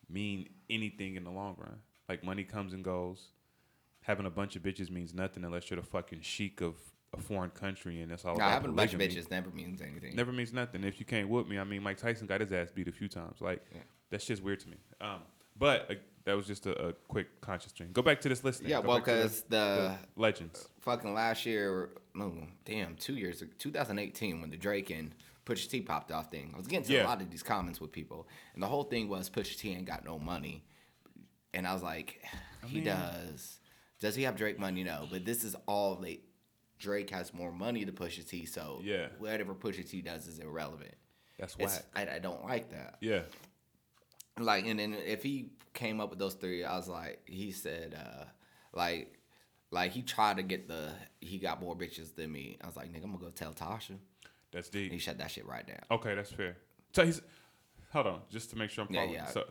B: mean anything in the long run. Like money comes and goes. Having a bunch of bitches means nothing unless you're the fucking sheik of a foreign country, and that's all.
A: Now,
B: about
A: having a bunch of bitches never means anything.
B: never means nothing. If you can't whoop me, I mean, Mike Tyson got his ass beat a few times. Like, that's just weird to me. Um, but uh, that was just a, a quick conscious thing. Go back to this list.
A: Yeah,
B: Go
A: well,
B: to the-
A: because the,
B: legends.
A: fucking last year, no, damn, two years, ago, 2018, when the Drake and Pusha T popped off thing, I was getting to
B: Yeah.
A: a lot of these comments with people, and the whole thing was Pusha T ain't got no money, and I was like, he does. Does he have Drake money? No, but this is all they. Drake has more money than Pusha T, so
B: Yeah.
A: whatever Pusha T does is irrelevant.
B: That's whack.
A: I, I don't like that.
B: Yeah,
A: Like, and then if he came up with those three, I was like, he said, uh, like, Like he tried to get the he got more bitches than me. I was like, nigga, I'm gonna go tell Tasha.
B: That's
A: And he shut that shit right down.
B: Okay, that's fair. So he's hold on, just to make sure I'm
A: Yeah,
B: following.
A: yeah.
B: So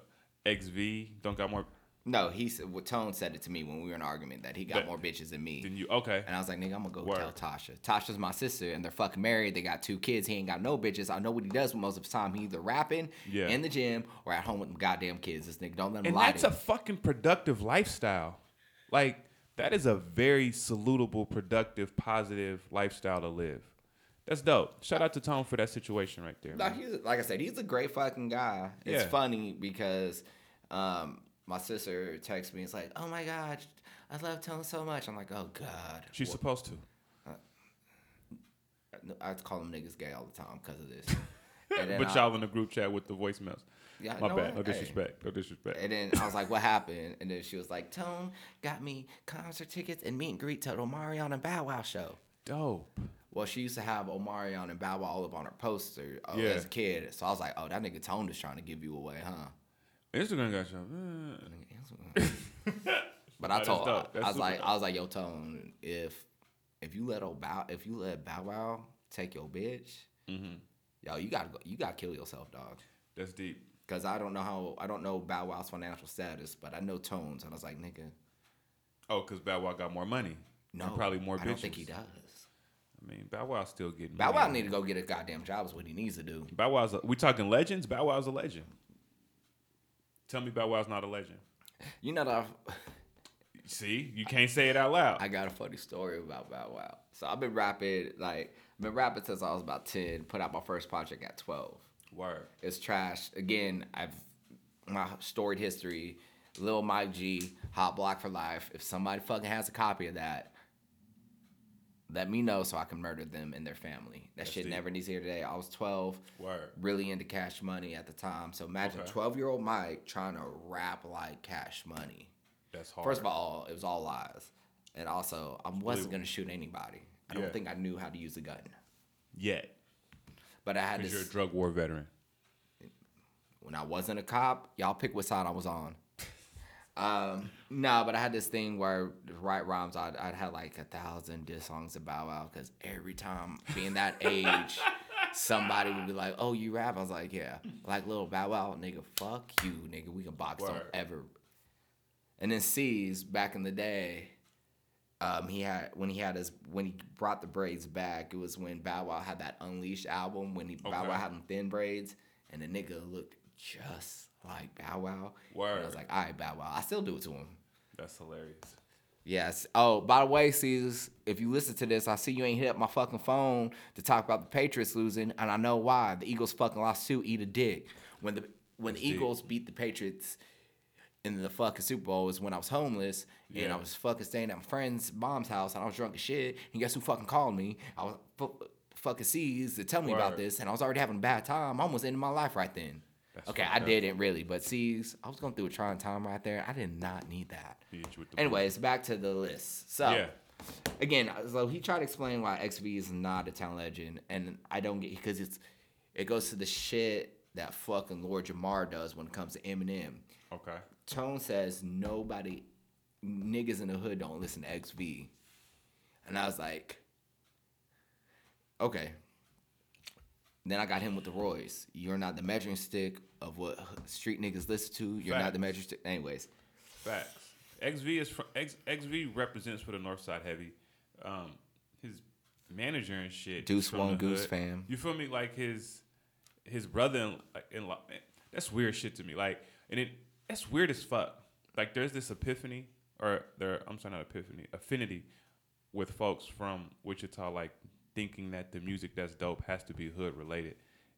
B: XV don't got more
A: No, he said what Tone said it to me when we were in an argument that he got more bitches than me.
B: than you. Okay.
A: And I was like, nigga, I'm gonna go
B: Word.
A: tell Tasha. Tasha's my sister, and they're fucking married. They got two kids. He ain't got no bitches. I know what he does most of the time. He either rapping
B: Yeah.
A: in the gym or at home with them goddamn kids. This nigga don't let him
B: and
A: lie
B: that's
A: to
B: a
A: you.
B: fucking productive lifestyle. Like that is a very salutable, productive, positive lifestyle to live. That's dope. Shout out to Tone for that situation right there. Man.
A: he's like I said, he's a great fucking guy. It's
B: Yeah.
A: funny because um, my sister texts me. It's like, oh my god, I love Tone so much. I'm like, oh god.
B: She's supposed to.
A: I call them niggas gay all the time because of this.
B: But
A: I-
B: y'all in the group chat with the voicemails.
A: Yeah,
B: My
A: no,
B: bad. No
A: hey.
B: disrespect. No disrespect.
A: And then I was like, "What happened?" And then she was like, "Tone got me concert tickets and meet and greet to the Omarion and Bow Wow show."
B: Dope.
A: Well, she used to have Omarion and Bow Wow all up on her poster uh,
B: Yeah.
A: as a kid. So I was like, "Oh, that nigga Tone is trying to give you away, huh?"
B: Instagram got you.
A: But I told
B: that's
A: her,
B: dope. That's
A: I was like,
B: dope.
A: I was like, "Yo, Tone, if if you let old Bow, if you let Bow Wow take your bitch,
B: Mm-hmm.
A: yo, you gotta go, you gotta kill yourself, dog."
B: That's deep.
A: Cause I don't know how I don't know Bow Wow's financial status, but I know Tones, and I was like, "Nigga,
B: Oh, because Bow Wow got more money.
A: no,
B: And probably more bitches.
A: I don't think he does."
B: I mean, Bow Wow's still getting
A: Bow Wow need to go get a goddamn job. Is what he needs to do.
B: Bow Wow's. A, we talking legends? Bow Wow's a legend. Tell me Bow Wow's not a legend.
A: You know that
B: See, you can't say it out loud.
A: I got a funny story about Bow Wow. So I've been rapping like I've been rapping since I was about ten. Put out my first project at twelve.
B: Word.
A: It's trash. Again, I've my storied history. Lil Mike G, Hot Block for Life. If somebody fucking has a copy of that, let me know so I can murder them and their family. That shit
B: deep.
A: never needs here today. I was 12,
B: Word.
A: really into Cash Money at the time. So imagine
B: Okay.
A: 12 year old Mike trying to rap like Cash Money.
B: That's hard.
A: First of all, it was all lies. And also, I wasn't going to shoot anybody. I
B: Yeah.
A: don't think I knew how to use a gun.
B: yet,
A: But I had
B: because
A: this.
B: you're a drug war veteran.
A: when I wasn't a cop, y'all pick what side I was on. Um, no, but I had this thing where write rhymes, I'd, I'd had like a thousand diss songs about Bow Wow because every time being that age, somebody would be like, "Oh, you rap?" I was like, "Yeah." Like little Bow Wow, nigga, fuck you, nigga. We can box don't ever. And then C's back in the day, um, he had when he had his when he brought the braids back. It was when Bow Wow had that Unleashed album when he Bow Wow had them thin braids, and the nigga looked just like Bow Wow. And I was like, all right, Bow Wow. I still do it to him.
B: That's hilarious.
A: Yes. Oh, by the way, C's, if you listen to this, I see you ain't hit up my fucking phone to talk about the Patriots losing, and I know why. The Eagles fucking lost two. Eat a dick. When the when the
B: deep.
A: Eagles beat the Patriots in the fucking Super Bowl was when I was homeless and I was fucking staying at my friend's mom's house and I was drunk as shit. And guess who fucking called me? I was fucking C's to tell me about this, and I was already having a bad time. I almost ended my life right then.
B: That's
A: okay, I didn't really, but C's, I was going through a trying time right there. I did not need that.
B: He hit you with the
A: Anyways, back to the list. So
B: Yeah.
A: again, uh, so he tried to explain why XV is not a town legend, and I don't get because it's it goes to the shit that fucking Lord Jamar does when it comes to Eminem.
B: Okay.
A: Tone says nobody, niggas in the hood don't listen to XV, and I was like, okay. Then I got him with the Royce. You're not the measuring stick of what street niggas listen to. You're not the measuring stick. Anyways,
B: Facts. XV is from X, XV represents for the North Side Heavy. Um, his manager and shit.
A: Deuce One Goose
B: hood.
A: fam.
B: You feel me? Like his his brother in, like, in law. That's weird shit to me. Like, and it that's weird as fuck. Like, there's this epiphany, or there. I'm sorry, not epiphany. Affinity with folks from Wichita, like thinking that the music that's dope has to be hood related,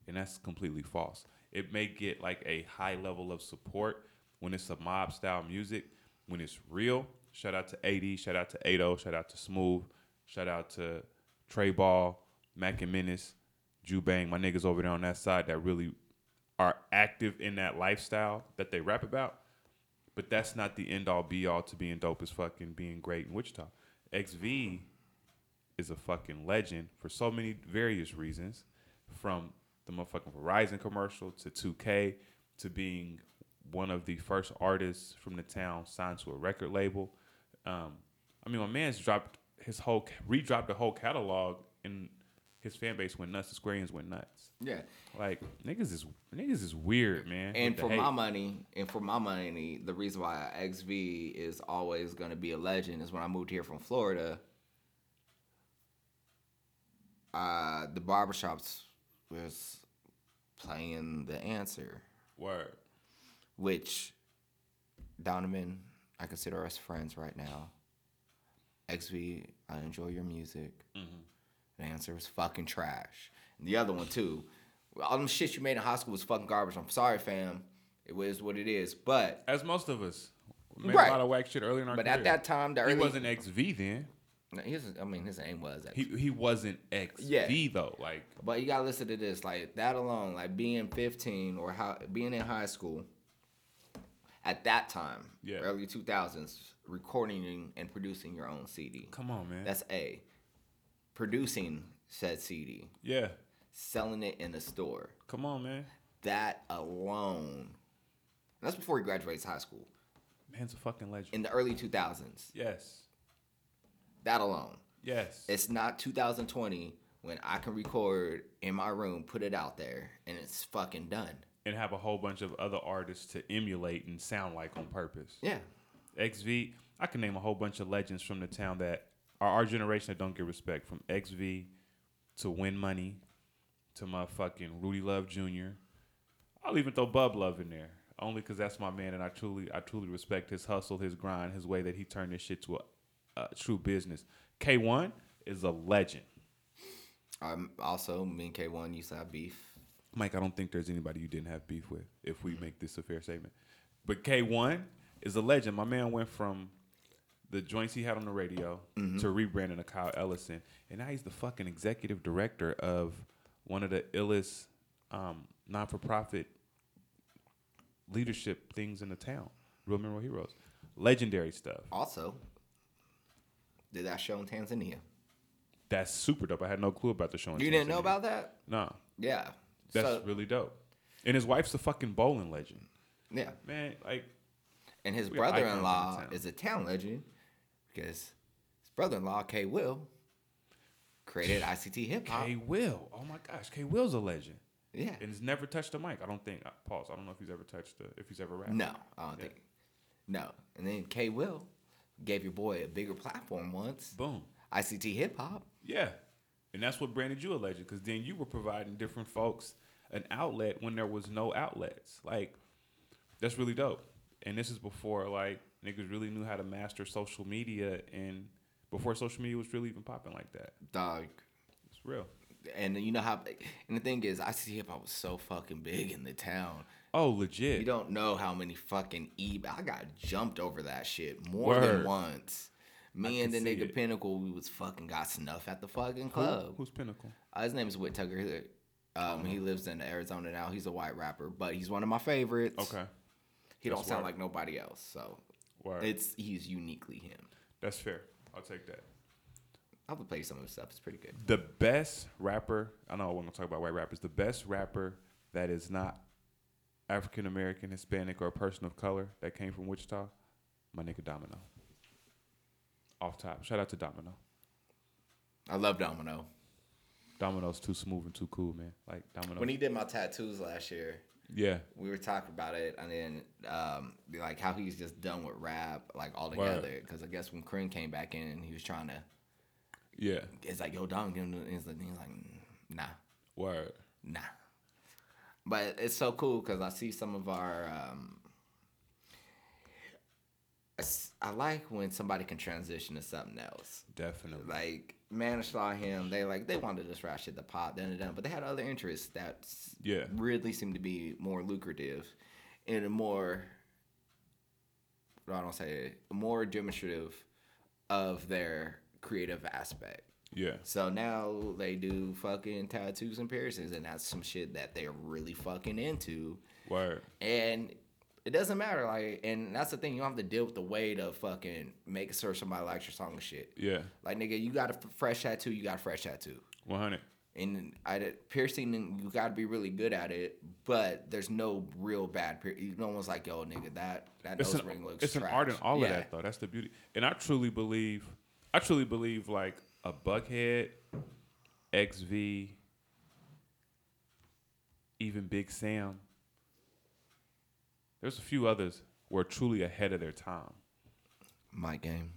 B: and that's completely false. It may get like a high level of support when it's a mob style music, when it's real. Shout out to AD, shout out to Ado, oh, shout out to Smooth, shout out to Trey Ball, Mac and Menace, Jew Bang, my niggas over there on that side that really are active in that lifestyle that they rap about. But that's not the end all be all to being dope as fucking being great in Wichita. XV is a fucking legend for so many various reasons, from the motherfucking Verizon commercial to 2K to being one of the first artists from the town signed to a record label. Um, I mean, my man's dropped his whole re-dropped the whole catalog, and his fan base went nuts. The Squarians went nuts.
A: Yeah.
B: Like niggas is niggas is weird, man.
A: And for my money, and for my money, the reason why XV is always going to be a legend is when I moved here from Florida. Uh, the barbershops was playing the answer,
B: word.
A: which Donovan, I consider us friends right now. XV, I enjoy your music. The answer was fucking trash. And the other one too. All them shit you made in high school was fucking garbage. I'm sorry, fam. It was what it is. But
B: As most of us made
A: Right.
B: a lot of whack shit early in our
A: but
B: career.
A: at that time, the
B: he wasn't XV then.
A: No, his, I mean, his name was.
B: He he wasn't XV
A: Yeah.
B: though. Like
A: But you gotta listen to this, like that alone, like being 15 or how being in high school at that time,
B: Yeah.
A: early 2000s, recording and producing your own CD.
B: come on, man.
A: That's A. Producing said CD,
B: yeah.
A: selling it in the store.
B: Come on, man.
A: That alone. That's before he graduates high school.
B: Man's a fucking legend.
A: In the early 2000s.
B: yes.
A: That alone.
B: Yes.
A: It's not 2020 when I can record in my room, put it out there, and it's fucking done.
B: and have a whole bunch of other artists to emulate and sound like on purpose.
A: Yeah.
B: XV, I can name a whole bunch of legends from the town that are our generation that don't get respect. From XV to Win Money to my fucking Rudy Love Jr. I'll even throw Bub Love in there, only because that's my man, and I truly, I truly respect his hustle, his grind, his way that he turned this shit to a, a true business. K1 is a legend.
A: Um, also, me and K1 used to have beef.
B: Mike, I don't think there's anybody you didn't have beef with, if we make this a fair statement. But K1 is a legend. My man went from the joints he had on the radio to rebranding to Kyle Ellison, and now he's the fucking executive director of one of the illest um, non-for-profit leadership things in the town. Real Men Real Heroes, legendary stuff.
A: Also, did that show in Tanzania.
B: That's super dope. I had no clue about the show. in Tanzania.
A: You didn't know about that?
B: No,
A: Yeah.
B: that's
A: so,
B: really dope. And his wife's a fucking bowling legend,
A: yeah.
B: man. Like.
A: And his
B: icons in
A: brother-in-law is a town legend because his brother-in-law K Will created ICT hip hop.
B: K Will. Oh my gosh, K Will's a legend.
A: Yeah.
B: And he's never touched a mic. I don't think. uh, Pause. I don't know if he's ever touched. A, if he's ever rapped.
A: No, I don't
B: Yeah.
A: think. No. And then K Will gave your boy a bigger platform once.
B: Boom.
A: ICT hip hop.
B: Yeah. And that's what branded you a legend, because then you were providing different folks an outlet when there was no outlets. Like, that's really dope. And this is before like niggas really knew how to master social media, and before social media was really even popping like that.
A: Dog.
B: It's real.
A: And you know how and the thing is ICT hip hop was so fucking big in the town.
B: Oh, legit.
A: You don't know how many fucking e I got jumped over that shit more
B: Word.
A: than once. Me
B: I
A: and the nigga
B: it.
A: Pinnacle, we was fucking got snuff at the fucking
B: Who-
A: club.
B: Who's Pinnacle?
A: Uh, his name is Whit Tucker. He- Um,
B: Oh.
A: he lives in Arizona now. He's a white rapper, but he's one of my favorites.
B: Okay.
A: He don't sound
B: word.
A: like nobody else, so
B: Word.
A: it's he's uniquely him.
B: That's fair. I'll take that.
A: I would play some of his stuff. It's pretty good.
B: The best rapper, I know I want to talk about white rappers. The best rapper that is not African American, Hispanic, or a person of color that came from Wichita, my nigga Domino. Off top. Shout out to Domino.
A: I love Domino.
B: Domino's too smooth and too cool, man. Like Domino.
A: When he did my tattoos last year,
B: yeah.
A: we were talking about it, and then um, like how he's just done with rap, like all together. Because I guess when Kring came back in, and he was trying to,
B: Yeah.
A: it's like yo, Dom, give him. the-" he's like, nah,
B: Word.
A: But it's so cool because I see some of our. Um, I like when somebody can transition to something else.
B: Definitely.
A: Like Manislaw him, they like they wanted this rap shit to pop, done and done, but they had other interests that
B: Yeah.
A: really seemed to be more lucrative and a more I don't say it, more demonstrative of their creative aspect.
B: Yeah.
A: So now they do fucking tattoos and piercings, and that's some shit that they're really fucking into.
B: Word.
A: And it doesn't matter, like, and that's the thing, you don't have to deal with the weight of fucking making sure somebody likes your song and shit.
B: Yeah.
A: Like nigga, you got a fresh tattoo, you got a fresh tattoo.
B: 100.
A: and I did- piercing you got to be really good at it, but there's no real bad. Pier- no one's like, yo, nigga, that that
B: it's
A: nose
B: an,
A: ring looks.
B: it's an art in all
A: yeah.
B: of that though. That's the beauty. And I truly believe, I truly believe like a Buckhead, XV, even Big Sam. There's a few others were truly ahead of their time.
A: My game.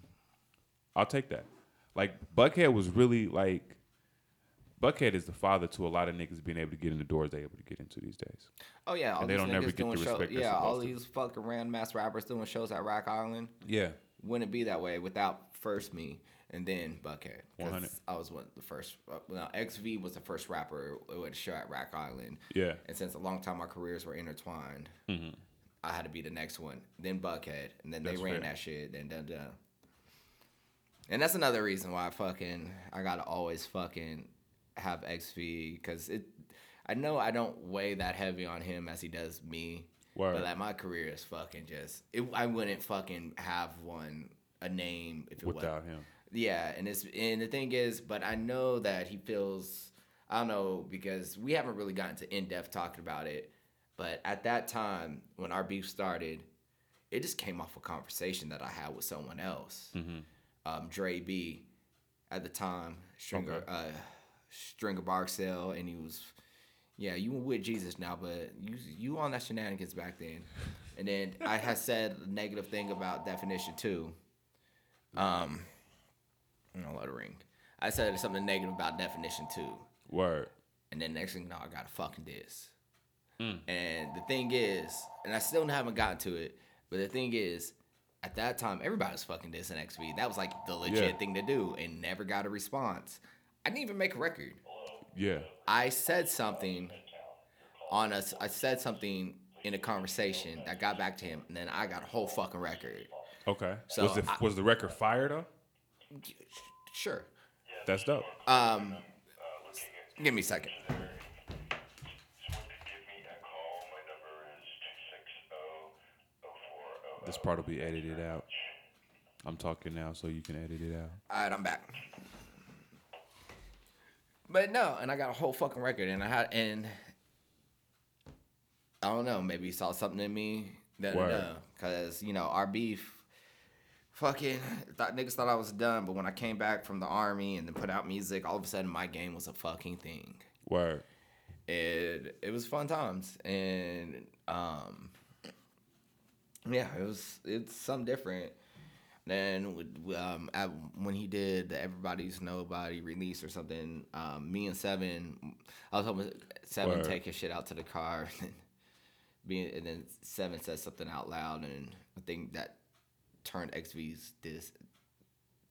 B: I'll take that. Like Buckhead was really like Buckhead is the father to a lot of niggas being able to get in the doors they're able to get into these days.
A: Oh yeah, all
B: And they
A: these
B: don't never
A: niggas
B: get the respect
A: Yeah, all
B: supposed to.
A: these fucking random ass rappers doing shows at Rock Island.
B: Yeah.
A: Wouldn't be that way without first me and then Buckhead.
B: 100.
A: I was one of the first. Uh, well, XV was the first rapper who had a show at Rock Island.
B: Yeah.
A: And since a long time our careers were intertwined,
B: Mhm.
A: I had to be the next one. Then Buckhead, and then they ran
B: fair.
A: that shit. Then dun dun. And that's another reason why I fucking I gotta always fucking have XV because it. I know I don't weigh that heavy on him as he does me.
B: Word.
A: But like my career is fucking just. It, I wouldn't fucking have one a name if it was
B: Without him.
A: Yeah, and it's and the thing is, but I know that he feels I don't know because we haven't really gotten to in depth talking about it. But at that time when our beef started, it just came off a conversation that I had with someone else. Um, Dre B, at the time, Stringer,
B: Okay.
A: uh, Stringer Barksdale, and he was, yeah, you were with Jesus now, but you you on that shenanigans back then. And then I had said a negative thing about definition too. Um, Gonna let it ring. I said something negative about definition too.
B: Word.
A: And then next thing I got a fucking diss. Hmm. And the thing is, and I still haven't gotten to it, but the thing is, at that time, everybody was fucking dissing XV. That was like the legit
B: Yeah.
A: thing to do, and never got a response. I didn't even make a record.
B: Yeah.
A: I said something on us. I said something in a conversation that got back to him, and then I got a whole fucking record.
B: Okay.
A: So
B: was the
A: I-
B: was the record fire though?
A: Sure.
B: That's dope.
A: Um, give me a second.
B: This part will be edited out. I'm talking now, so you can edit it out.
A: All right, I'm back. But no, and I got a whole fucking record, and I had, and I don't know, maybe he saw something in me. that, da,
B: Word.
A: da. Cause you know our beef, fucking thought niggas thought I was done, but when I came back from the army and then put out music, all of a sudden my game was a fucking thing.
B: Word.
A: it it was fun times and um yeah it was it's something different then um at, when he did the everybody's nobody release or something um me and seven i was hoping seven
B: Word.
A: take his shit out to the car and being and then seven said something out loud and i think that turned xv's this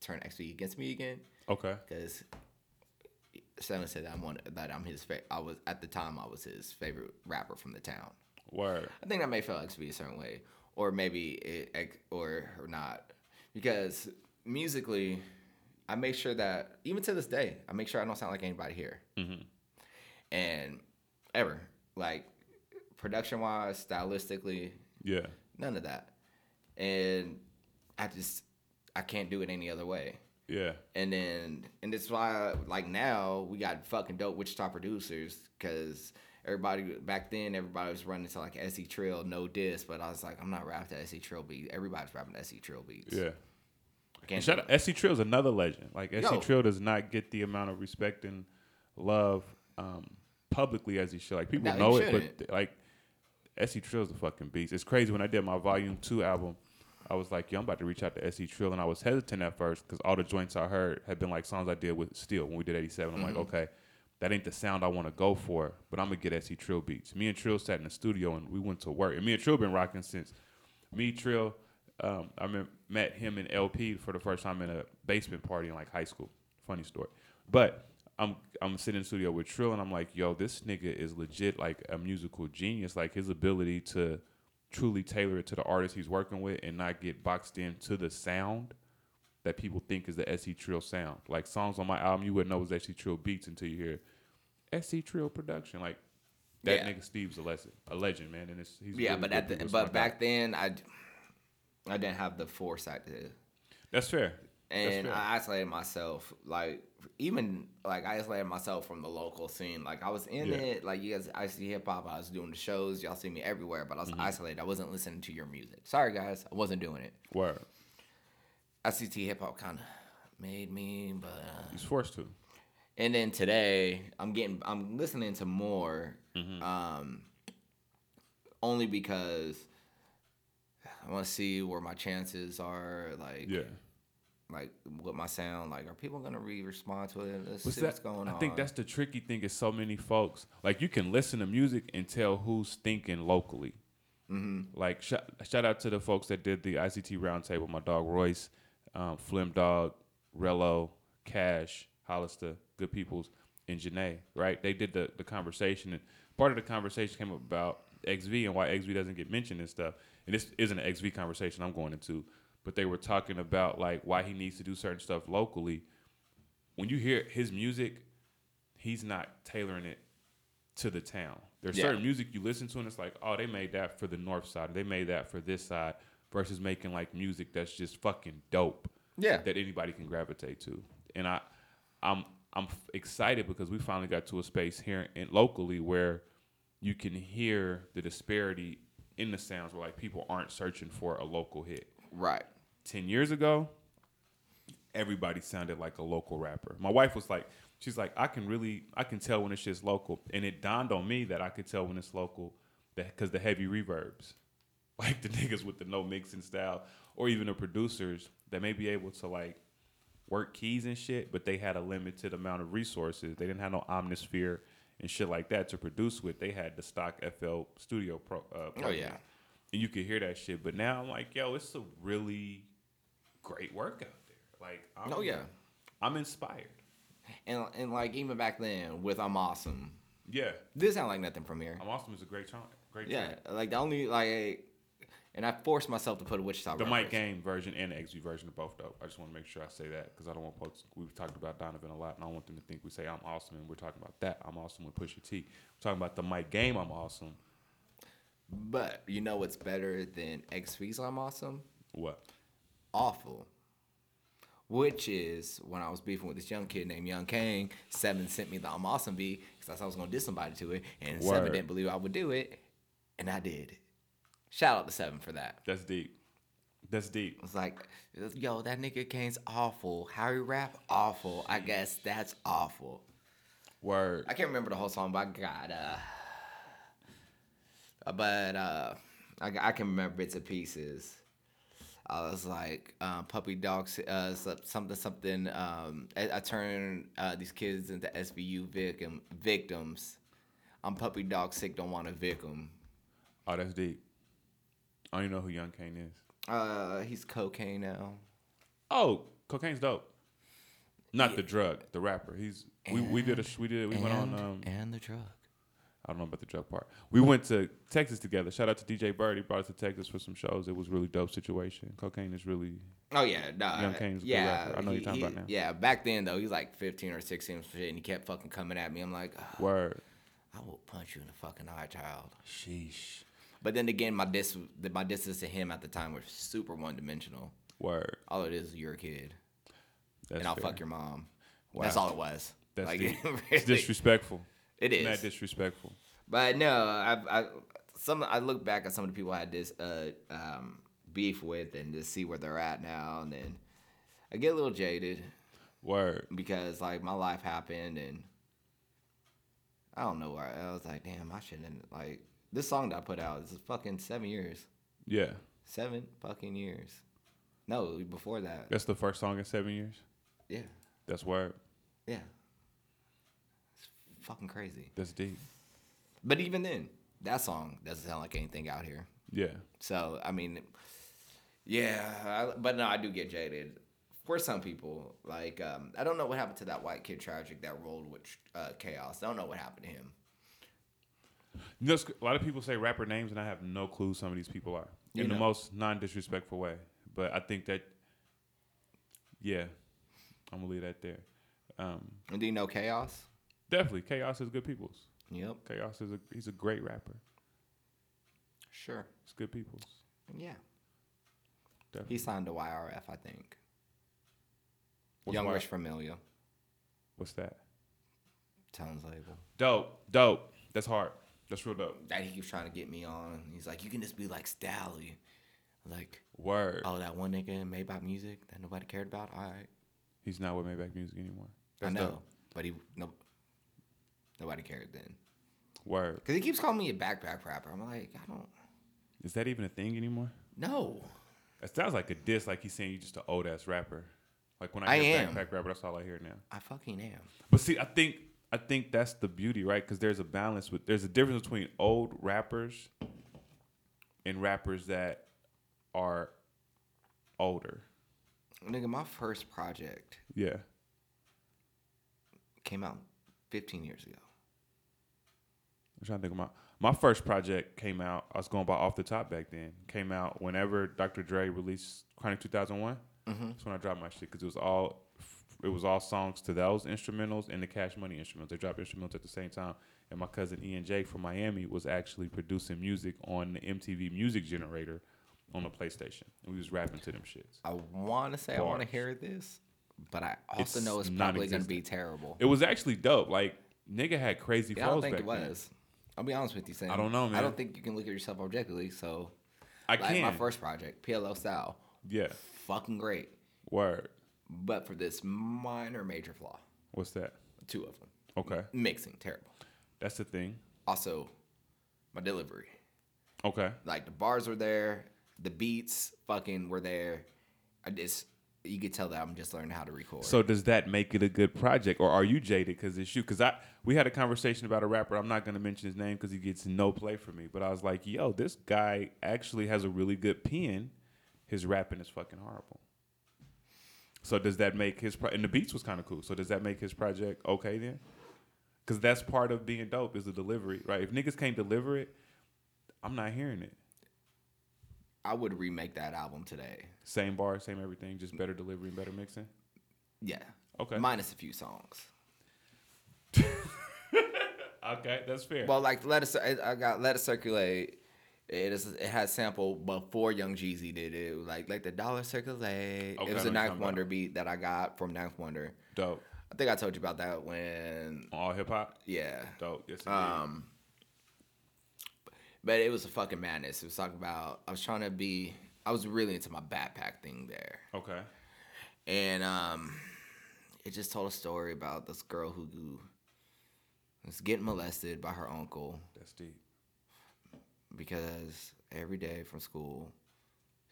A: turned xv against me again
B: Okay.
A: because Seven said I'm one that I'm his favorite. I was at the time I was his favorite rapper from the town.
B: Word.
A: I think that may feel to a certain way, or maybe it or or not, because musically, I make sure that even to this day, I make sure I don't sound like anybody here, mm-hmm. and ever like production wise, stylistically,
B: Yeah.
A: none of that, and I just I can't do it any other way.
B: Yeah.
A: And then, and that's why, like now, we got fucking dope Wichita producers because everybody back then, everybody was running to like SE Trill, no diss. But I was like, I'm not rapping to SE Trill beat. Everybody's rapping to SE Trill beats.
B: Yeah.
A: I can't
B: Shout out, SE Trill is another legend. Like
A: SE.
B: Trill does not get the amount of respect and love um, publicly as he should. Like people
A: No,
B: know it, but like SC Trill's a fucking beast. It's crazy when I did my Volume Two album. I was like, yo, I'm about to reach out to SC Trill, and I was hesitant at first because all the joints I heard had been like songs I did with Steel when we did '87. I'm like,
A: Mm-hmm.
B: okay, that ain't the sound I want to go for, but I'm gonna get SC Trill beats. Me and Trill sat in the studio and we went to work, and me and Trill been rocking since me Trill. Um, I remember, met him in LP for the first time in a basement party in like high school. Funny story, but I'm I'm sitting in the studio with Trill and I'm like, yo, this nigga is legit like a musical genius. Like his ability to truly tailor it to the artist he's working with and not get boxed into the sound that people think is the SC Trill sound. Like songs on my album, you wouldn't know it was SC Trill beats until you hear SC Trill production. Like that
A: Yeah.
B: nigga Steve's a legend, a legend, man. And it's he's
A: Yeah,
B: really
A: but at the but back then, I I didn't have the foresight to,
B: that's fair. That's
A: and
B: fair.
A: I isolated myself. Like even like I isolated myself from the local scene. Like I was in
B: Yeah.
A: it. Like you guys, ICT hip hop. I was doing the shows. Y'all see me everywhere, but I
B: Mm-hmm.
A: was isolated. I wasn't listening to your music. Sorry guys, I wasn't doing it.
B: Word.
A: ICT hip hop kind of made me, but uh,
B: He's forced to.
A: and then today I'm getting I'm listening to more,
B: Mm-hmm.
A: um, only because I want to see where my chances are. Like
B: Yeah.
A: Like what my sound like. Are people gonna re respond to it? Let's
B: What's
A: see
B: that?
A: what's going
B: I
A: on.
B: think that's the tricky thing is so many folks like you can listen to music and tell who's thinking locally. Mm-hmm. Like shout, shout out to the folks that did the ICT roundtable. My dog Royce, um, Flim Dog, Rello, Cash, Hollister, Good Peoples, and Janae. Right? They did the the conversation and part of the conversation came up about XV and why XV doesn't get mentioned and stuff. And this isn't an XV conversation I'm going into, but they were talking about like why he needs to do certain stuff locally when you hear his music, he's not tailoring it to the town. There's
A: Yeah.
B: certain music you listen to and it's like, oh, they made that for the north side. They made that for this side versus making like music that's just fucking dope.
A: Yeah.
B: That anybody can gravitate to. And I I'm I'm excited because we finally got to a space here in locally where you can hear the disparity in the sounds where like people aren't searching for a local hit.
A: Right.
B: 10 years ago, everybody sounded like a local rapper. My wife was like, she's like, I can really, I can tell when it's just local. And it dawned on me that I could tell when it's local because the heavy reverbs, like the niggas with the no mixing style, or even the producers that may be able to like work keys and shit, but they had a limited amount of resources. They didn't have no Omnisphere and shit like that to produce with. They had the stock FL Studio Pro. Uh,
A: Oh yeah.
B: And you could hear that shit. But now I'm like, yo, it's a really great work out there. Like, I'm,
A: Oh yeah.
B: I'm inspired.
A: And and like even back then with I'm awesome.
B: Yeah,
A: This sound like nothing from here.
B: I'm awesome is a great song. Great
A: Yeah.
B: track.
A: Like the only like and I forced myself to put a Wichita
B: The. Mike Game version and the XV version are both dope. I just want to make sure I say that because I don't want folks. We've talked about Donovan a lot, and I don't want them to think we say I'm awesome and we're talking about that. I'm awesome with Pusha T. We're talking about the Mike Game. I'm awesome.
A: But you know what's better than XV's I'm awesome?
B: What?
A: Awful. Which is when I was beefing with this young kid named Young Kang, Seven sent me the I'm awesome beat because I thought I was gonna diss somebody to it, and Seven didn't believe I would do it, and I did. Shout out to Seven for that.
B: That's deep. That's deep.
A: It's like, yo, that nigga Kane's awful. How he rap, awful. I guess that's awful.
B: Word.
A: I can't remember the whole song, but I got uh, but uh, I, I can remember bits and pieces. I was like, uh, puppy dogs, uh, something, something. Um, I, I turned uh, these kids into SVU victim, victims. I'm puppy dog sick, don't want a victim.
B: Oh, that's deep. I don't even know who Young Kane is.
A: Uh, he's cocaine now.
B: Oh, cocaine's dope. Not the drug, the rapper. He's we, we did a we did we went on um
A: and the drug.
B: I don't know about the drug part. We went to Texas together. Shout out to DJ Bird. He brought us to Texas for some shows. It was a really dope situation. Cocaine is really
A: Oh yeah, nah,
B: Young Kane's a good
A: yeah.
B: rapper. I know
A: he-
B: you're talking
A: he-
B: about now.
A: Yeah, back then though, he's like 15 or 16 or shit, and he kept fucking coming at me. I'm like, "Ah,
B: word.
A: I will punch you in the fucking eye, child.
B: Sheesh.
A: But then again, my dis, the- my distance to him at the time was super one dimensional.
B: Word.
A: All it is is you're a kid,
B: That's
A: and I'll
B: fair.
A: fuck your mom. That's all it was.
B: That's
A: like, really,
B: disrespectful.
A: It is.
B: Mad disrespectful.
A: But no, I, I some I look back at some of the people I had this uh, um, beef with, and just see where they're at now, and then I get a little jaded.
B: Word.
A: because like my life happened and I don't know where I was like, damn, I shouldn't like this song that I put out is fucking seven years,
B: Yeah.
A: seven fucking years. No, before that,
B: That's the first song in seven years.
A: yeah,
B: That's word.
A: yeah, fucking crazy.
B: That's deep.
A: But even then, that song doesn't sound like anything out here.
B: Yeah.
A: So I mean, yeah, I, but no, I do get jaded. For some people, like um, I don't know what happened to that white kid tragic that rolled with uh, chaos. I don't know what happened to him.
B: You know, a lot of people say rapper names, and I have no clue who some of these people are
A: You
B: in the most non-disrespectful way. But I think that, yeah, I'm gonna leave that there. Um,
A: And do you know chaos?
B: Definitely, Chaos is good people's.
A: Yep.
B: Chaos is a he's a great rapper.
A: Sure.
B: It's good people's.
A: Yeah.
B: Definitely.
A: He signed to YRF, I think.
B: What's
A: Young
B: Y-
A: Rich Familia.
B: What's that?
A: Tones label.
B: Dope, dope. That's hard. That's real dope.
A: That he keeps trying to get me on. He's like, you can just be like Stalley. Like,
B: Word.
A: oh, that one nigga in Maybach Music that nobody cared about. All right,
B: He's not with Maybach Music anymore.
A: I know,
B: dope.
A: but he no, nobody cared then.
B: Word.
A: Cause he keeps calling me a backpack rapper. I'm like, I don't
B: Is that even a thing anymore?
A: No.
B: That sounds like a diss, like he's saying you're just an old ass rapper. Like when I
A: I
B: hear
A: am.
B: backpack rapper, that's all I hear now.
A: I fucking am.
B: But see, I think I think that's the beauty, right? Because there's a balance with there's a difference between old rappers and rappers that are older.
A: Nigga, my first project
B: Yeah.
A: came out 15 years ago.
B: I'm trying to think of my my first project came out. I was going by off the top back then. Came out whenever Dr. Dre released Chronic 2001. Mm-hmm. That's when I dropped my shit because it was all it was all songs to those instrumentals and the Cash Money instrumentals. They dropped instrumentals at the same time. And my cousin Ian J from Miami was actually producing music on the MTV Music Generator on the PlayStation, and we was rapping to them shits.
A: I want to say I want to hear this, but I also
B: It's
A: know it's probably going to be terrible.
B: It was actually dope. Like nigga had crazy
A: Yeah, I don't
B: flows
A: think
B: back
A: it
B: then.
A: I'll be honest with you, Sam.
B: I don't know, man.
A: I don't think you can look at yourself objectively. So,
B: I
A: like
B: can.
A: my first project, PLO style,
B: yeah.
A: fucking great.
B: Word.
A: But for this minor major flaw,
B: What's that?
A: two of them,
B: Okay.
A: mixing terrible.
B: That's the thing.
A: Also, my delivery,
B: Okay.
A: like the bars were there, the beats fucking were there. I just you could tell that I'm just learning how to record.
B: So does that make it a good project, or are you jaded because it's you? Because I we had a conversation about a rapper. I'm not going to mention his name because he gets no play for me. But I was like, yo, this guy actually has a really good pen. His rapping is fucking horrible. So does that make his pro- and the beats was kind of cool. So does that make his project okay then? Because that's part of being dope is the delivery, right? If niggas can't deliver it, I'm not hearing it.
A: I would remake that album today.
B: Same bar, same everything, just better delivery and better mixing.
A: Yeah.
B: Okay.
A: Minus a few songs.
B: Okay, that's fair.
A: Well, like let us, I got let it circulate. It is. It has sample before Young Jeezy did it. It was like the dollar circulate.
B: Okay,
A: it was a Ninth Wonder
B: about.
A: beat that I got from Ninth Wonder.
B: dope.
A: I think I told you about that when.
B: All hip hop.
A: Yeah.
B: Dope. Yes, indeed.
A: Um. But it was a fucking madness. It was talking about. I was trying to be. I was really into my backpack thing there.
B: Okay.
A: and um, it just told a story about this girl who, who was getting molested by her uncle
B: That's deep.
A: because every day from school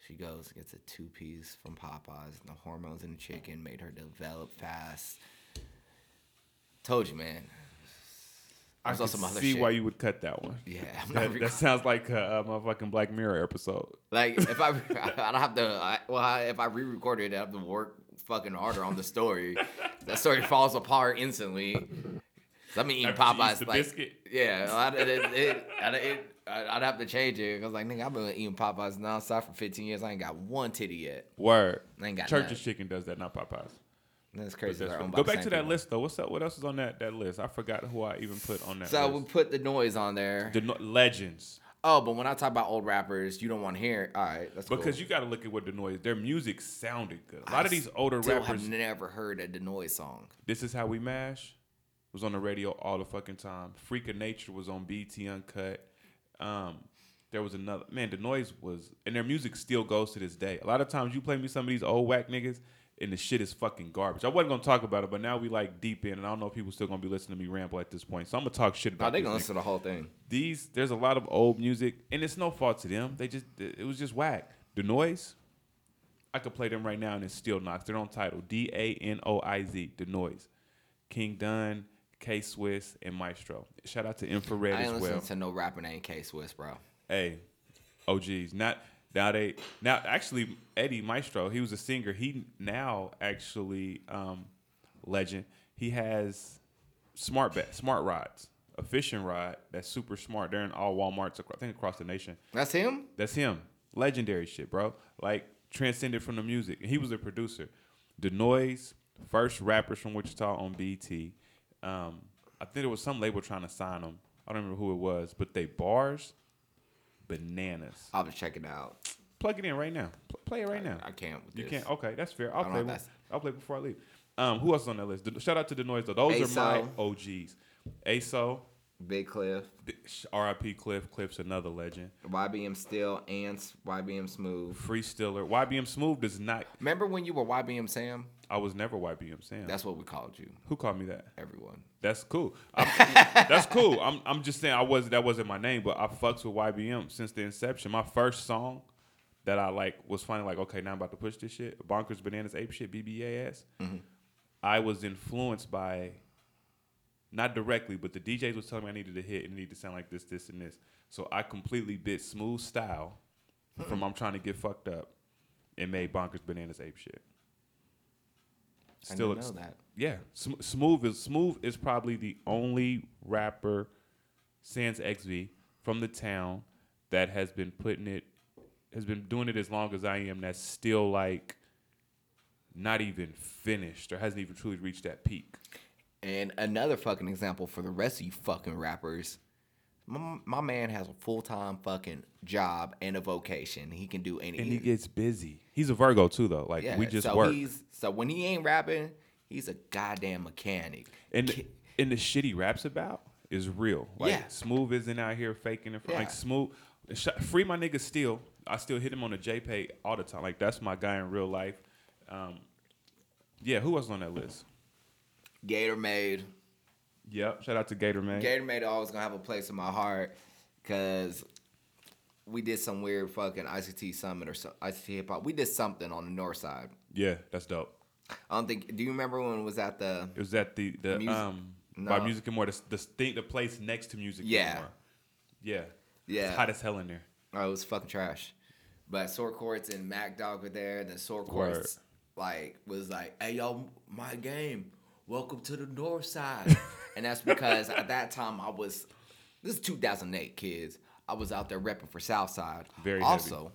A: she goes and gets a two piece from Popeyes and the hormones in the chicken made her develop fast. Told you, man.
B: I can
A: also some other
B: see
A: shit.
B: why you would cut that one.
A: Yeah, I'm not
B: That, that sounds like a, a motherfucking Black Mirror episode.
A: Like if I, I don't have to. I, well, I, if I re-record it, I have to work fucking harder on the story. that story falls apart instantly. I'm eating
B: eat
A: Popeyes like
B: biscuit?
A: yeah. I'd, it, it, it, I'd have to change it. I was like, nigga, I've been eating Popeyes nonstop for 15 years. I ain't got one titty yet.
B: Word.
A: I ain't got
B: Church's
A: none.
B: chicken does that, not Popeyes.
A: That's crazy.
B: that's
A: they're
B: fine.
A: owned by
B: Go back to that
A: people.
B: list though. What's up? What else is on that that list? I forgot who I even put on that list.
A: So we put the noise on there.
B: the no- legends.
A: Oh, but when I talk about old rappers, you don't want to hear it. All right, that's
B: Because
A: cool.
B: you got to look at what the noise. Their music sounded good. A lot of these older rappers.
A: have never heard a Da Noiz song.
B: This is how we mash. Was on the radio all the fucking time. Freak of Nature was on BET Uncut. Um, there was another man. The noise was, and their music still goes to this day. A lot of times you play me some of these old whack niggas, and the shit is fucking garbage. I wasn't gonna talk about it, but now we like deep in, and I don't know if people still gonna be listening to me ramble at this point. So I'm gonna talk shit about.
A: No,
B: they
A: gonna listen to the whole thing.
B: these there's a lot of old music and it's no fault to them they just it was just whack the noise i could play them right now and it still knocks they're on title d-a-n-o-i-z the noise king dunn k swiss and maestro shout out to infrared
A: I ain't
B: as well
A: to no rapper named K Swiss, bro.
B: hey og's not now they now actually eddie maestro he was a singer. He now actually um legend. He has smart bat smart rods a fishing rod that's super smart. They're in all walmarts across, i think across the nation.
A: That's him.
B: that's him. Legendary shit bro. Like transcended from the music. He was a producer. The noise first rappers from wichita on BET um i think there was some label trying to sign them i don't remember who it was but they bars bananas
A: I'll just check it out.
B: plug it in right now Pl- play it right now
A: I can't with
B: you
A: this.
B: can't. Okay, that's fair. I'll play.
A: know
B: one-
A: if that's-
B: I'll play before I leave. Um, who else is on that list? The- shout out to the noise though. Those are my OGs. ASO,
A: Big Cliff,
B: R.I.P. Cliff. Cliff's another legend.
A: YBM Still, Ants, YBM Smooth.
B: Free Stiller. YBM Smooth does not.
A: Remember when you were YBM Sam?
B: I was never YBM Sam.
A: That's what we called you.
B: who called me that.
A: Everyone.
B: That's cool. I'm, that's cool. I'm I'm just saying I was that wasn't my name, but I fucks with YBM since the inception. My first song that I like was finally like, okay, now I'm about to push this shit. Bonkers Bananas Ape shit, BBA ass. Mm-hmm. I was influenced by not directly, but the DJs was telling me I needed to hit and it needed to sound like this, this, and this. So I completely bit smooth style from mm. I'm trying to get fucked up and made Bonkers Bananas Ape shit.
A: I didn't know that.
B: yeah, Sm- Smooth is Smooth is probably the only rapper, sans XV from the town that has been putting it, has been doing it as long as I am. That's still like, not even finished or hasn't even truly reached that peak.
A: And another fucking example for the rest of you fucking rappers. My, my man has a full time fucking job and a vocation. He can do anything.
B: And he gets busy. He's a Virgo too, though. Like
A: yeah,
B: we just
A: so
B: work.
A: So when he ain't rapping, he's a goddamn mechanic.
B: And
A: Ki-
B: and the shit he raps about is real. Like
A: Yeah.
B: Smooth isn't out here faking it. For, Like
A: Yeah.
B: Smooth, free my nigga Steele. I still hit him on the JPay all the time. Like that's my guy in real life. Um, yeah, who else on that list?
A: Gator Made.
B: Yep. Shout out to Gator Man.
A: Gator Made always gonna have a place in my heart because we did some weird fucking ICT summit or so, ICT hip hop. We did something on the north side.
B: yeah, that's dope.
A: I don't think. Do you remember when it was at the?
B: It was at the the
A: Music-
B: um by Music and More, the the thing, the place next to Music
A: Yeah.
B: and More. Yeah.
A: Yeah.
B: It's hot as hell in there.
A: Oh, it was fucking trash. But Sore Courts and Mac Dog were there. And then Sore Courts like was like, "Hey yo, my game. Welcome to the North Side." and that's because at that time I was. This is 2008, kids. I was out there repping for Southside.
B: Very
A: also.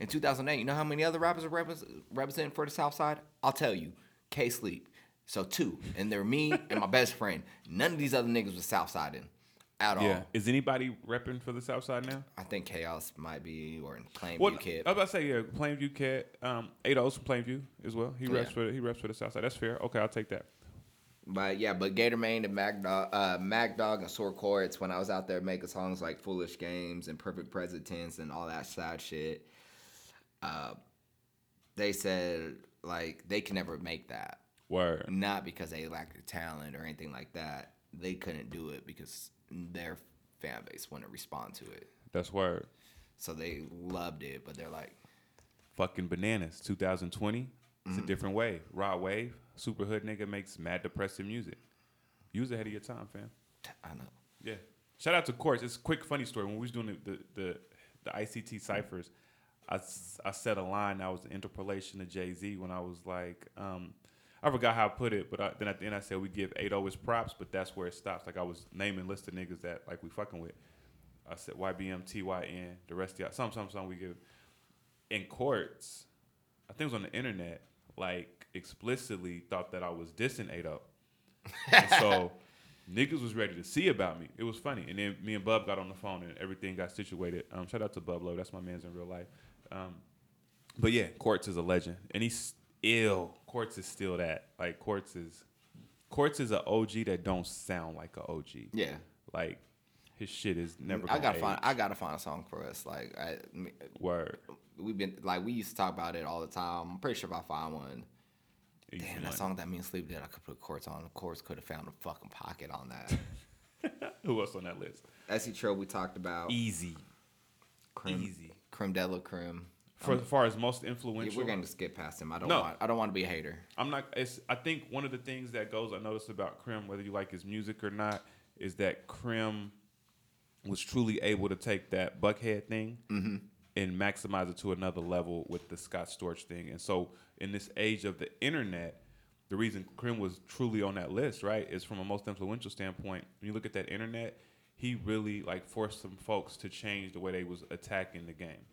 A: In 2008, you know how many other rappers are repres- representing for the Southside? I'll tell you, K Sleep. So two, and they're me and my best friend. None of these other niggas was South Side in, at all.
B: Yeah. Is anybody repping for the South Side now?
A: I think Chaos might be or in Plainview
B: Well,
A: Kid.
B: I was about to say yeah, Plainview Kid. Um, from Plainview as well. He reps
A: Yeah.
B: for the, he reps for the South Side. That's fair. Okay, I'll take that.
A: But yeah, but Gator Main and Mac Dog, uh, Mac Dog and Sore Chords when I was out there making songs like Foolish Games and Perfect Present Tense and all that sad shit. Uh, they said like they can never make that.
B: Word.
A: Not because they lack the talent or anything like that. They couldn't do it because their fan base wouldn't respond to it.
B: That's word.
A: So they loved it, but they're like,
B: Fucking bananas. 2020. It's
A: Mm-hmm.
B: a different wave. Raw wave. Super hood nigga makes mad depressive music. Use ahead of your time, fam.
A: I know.
B: Yeah. Shout out to Courts. It's a quick funny story. When we was doing the the, the, the ICT ciphers, I, I said a line that was an interpolation to Jay Z when I was like, um, I forgot how I put it, but I, then at the end I said we give 8 his props, but that's where it stops. Like I was naming list of niggas that like we fucking with. I said YBM, TYN, the rest of y'all. Some, some, some we give. In courts, I think it was on the internet, like explicitly thought that I was dissing 8 up. so niggas was ready to see about me. It was funny. And then me and Bub got on the phone and everything got situated. Um, shout out to Bub Low. That's my man's in real life. Um, but yeah, Quartz is a legend. And he's ill. Quartz is still that. Like Quartz is Quartz is an OG that don't sound like an OG.
A: Yeah.
B: Like his shit is never
A: I gotta find. I gotta find a song for us. Like I,
B: Word.
A: we've been like we used to talk about it all the time. I'm pretty sure if I find one, damn that song that me and Sleep did, I could put chords on. Of course, could have found a fucking pocket on that.
B: Who else on that list?
A: Essie Trill we talked about.
B: Easy.
A: Creme,
B: Easy.
A: Creme de la Creme.
B: For as far as most
A: Yeah,
B: influential.
A: we're gonna skip past him. I don't
B: No.
A: want. I don't want to be a hater.
B: I'm not. It's. I think one of the things that goes unnoticed about Krim, whether you like his music or not, is that Krim was truly able to take that Buckhead thing mm-hmm. And maximize it to another level with the Scott Storch thing. And so, in this age of the internet, the reason Krim was truly on that list, right, is from a most influential standpoint. When you look at that internet, he really like forced some folks to change the way they was attacking the game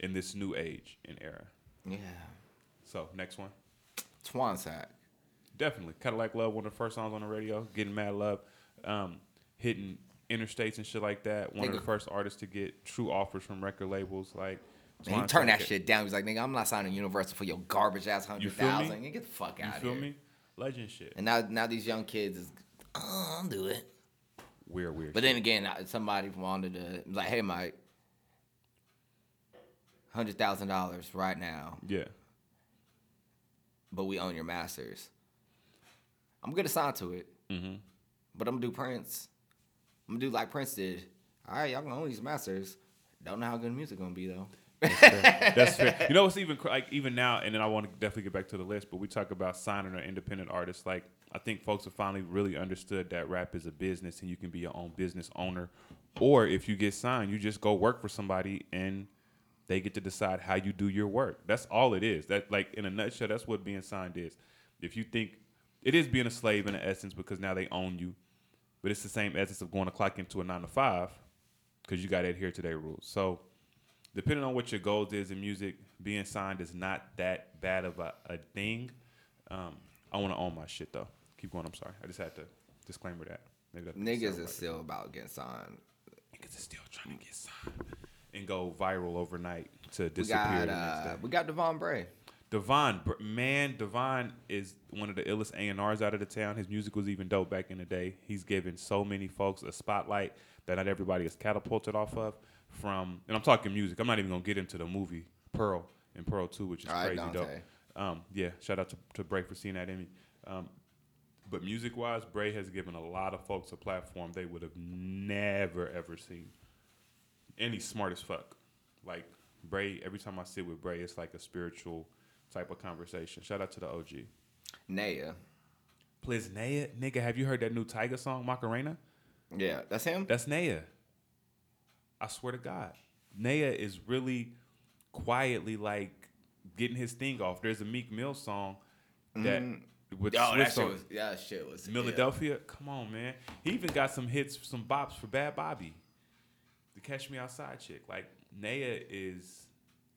B: in this new age and era.
A: Yeah.
B: So, next one.
A: Swan Sack.
B: Definitely. Cadillac Love, one of the first songs on the radio, getting mad love, um, hitting interstates and shit like that. One of the first artists to get true offers from record labels. Like,
A: And he turned that shit down. He was like, nigga, I'm not signing Universal for your garbage ass
B: You
A: hundred
B: feel?
A: You get the fuck out of
B: feel
A: here.
B: me? Legend shit.
A: And now, now these young kids is, oh, I'll do it.
B: Weird, weird.
A: But
B: shit.
A: then again, somebody wanted to like, hey, Mike, hundred thousand dollars right now,
B: yeah,
A: but we own your masters. I'm gonna sign to it,
B: mm-hmm.
A: but I'm gonna do Prince. I'm gonna do like Prince did. All right, y'all can own these masters. Don't know how good music gonna be though.
B: That's fair. You know what's even like even now, and then I want to definitely get back to the list. But we talk about signing an independent artist. Like I think folks have finally really understood that rap is a business, and you can be your own business owner. Or if you get signed, you just go work for somebody, and they get to decide how you do your work. That's all it is. That like in a nutshell, that's what being signed is. If you think it is being a slave in essence because now they own you, but it's the same essence of going to clock into a nine to five because you got to adhere to their rules. So depending on what your goals is in music, being signed is not that bad of a, a thing. Um, I want to own my shit though. Keep going. I'm sorry. I just had to disclaimer that.
A: Niggas is still about getting signed.
B: niggas is still trying to get signed and go viral overnight to disappear. We got
A: uh, we got Devon Bray.
B: Devon, man, Devon is one of the illest A and R's out of the town. His music was even dope back in the day. He's given so many folks a spotlight that not everybody is catapulted off of. From and I'm talking music. I'm not even gonna get into the movie Pearl and Pearl Two, which is
A: All right,
B: crazy dope. Um, yeah, shout out to, to Bray for seeing that in me. Um, but music wise, Bray has given a lot of folks a platform they would have never ever seen. And he's smart as fuck. Like Bray, every time I sit with Bray, it's like a spiritual type of conversation. Shout out to the OG.
A: Naya.
B: Please, Naya, nigga, have you heard that new Tyga song, Macarena?
A: Yeah, that's him.
B: That's Naya. I swear to God. Naya is really quietly like getting his thing off. There's a Meek Mill song that mm-hmm. with
A: Oh,
B: Swiss
A: that shit was yeah, that shit was
B: Philadelphia. Come on, man. He even got some hits, some bops for Bhad Bhabie. The Catch Me Outside chick. Like Naya is,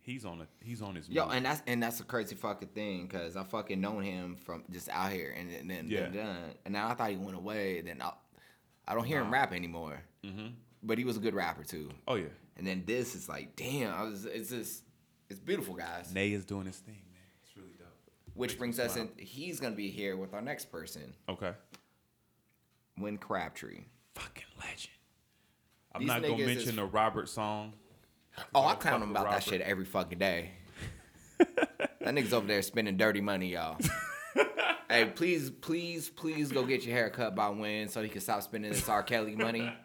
B: he's on a, he's on his.
A: Yo,
B: move.
A: and that's and that's a crazy fucking thing because I fucking known him from just out here and, then then
B: Yeah.
A: done, and now I thought he went away. Then I, I don't hear him rap anymore. Mm-hmm. But he was a good rapper too.
B: oh yeah,
A: And then this is like, damn, I was, it's just it's beautiful, guys.
B: Nay is doing his thing, man. It's really dope.
A: Which brings us in. He's gonna be here with our next person,
B: Okay.
A: Win Crabtree.
B: Fucking legend. I'm
A: These
B: not gonna mention
A: is-
B: the Robert song.
A: Oh, I clown him about that shit every fucking day. that nigga's over there spending dirty money, y'all. hey, please, please, please go get your hair cut by Win so he can stop spending this R. Kelly money.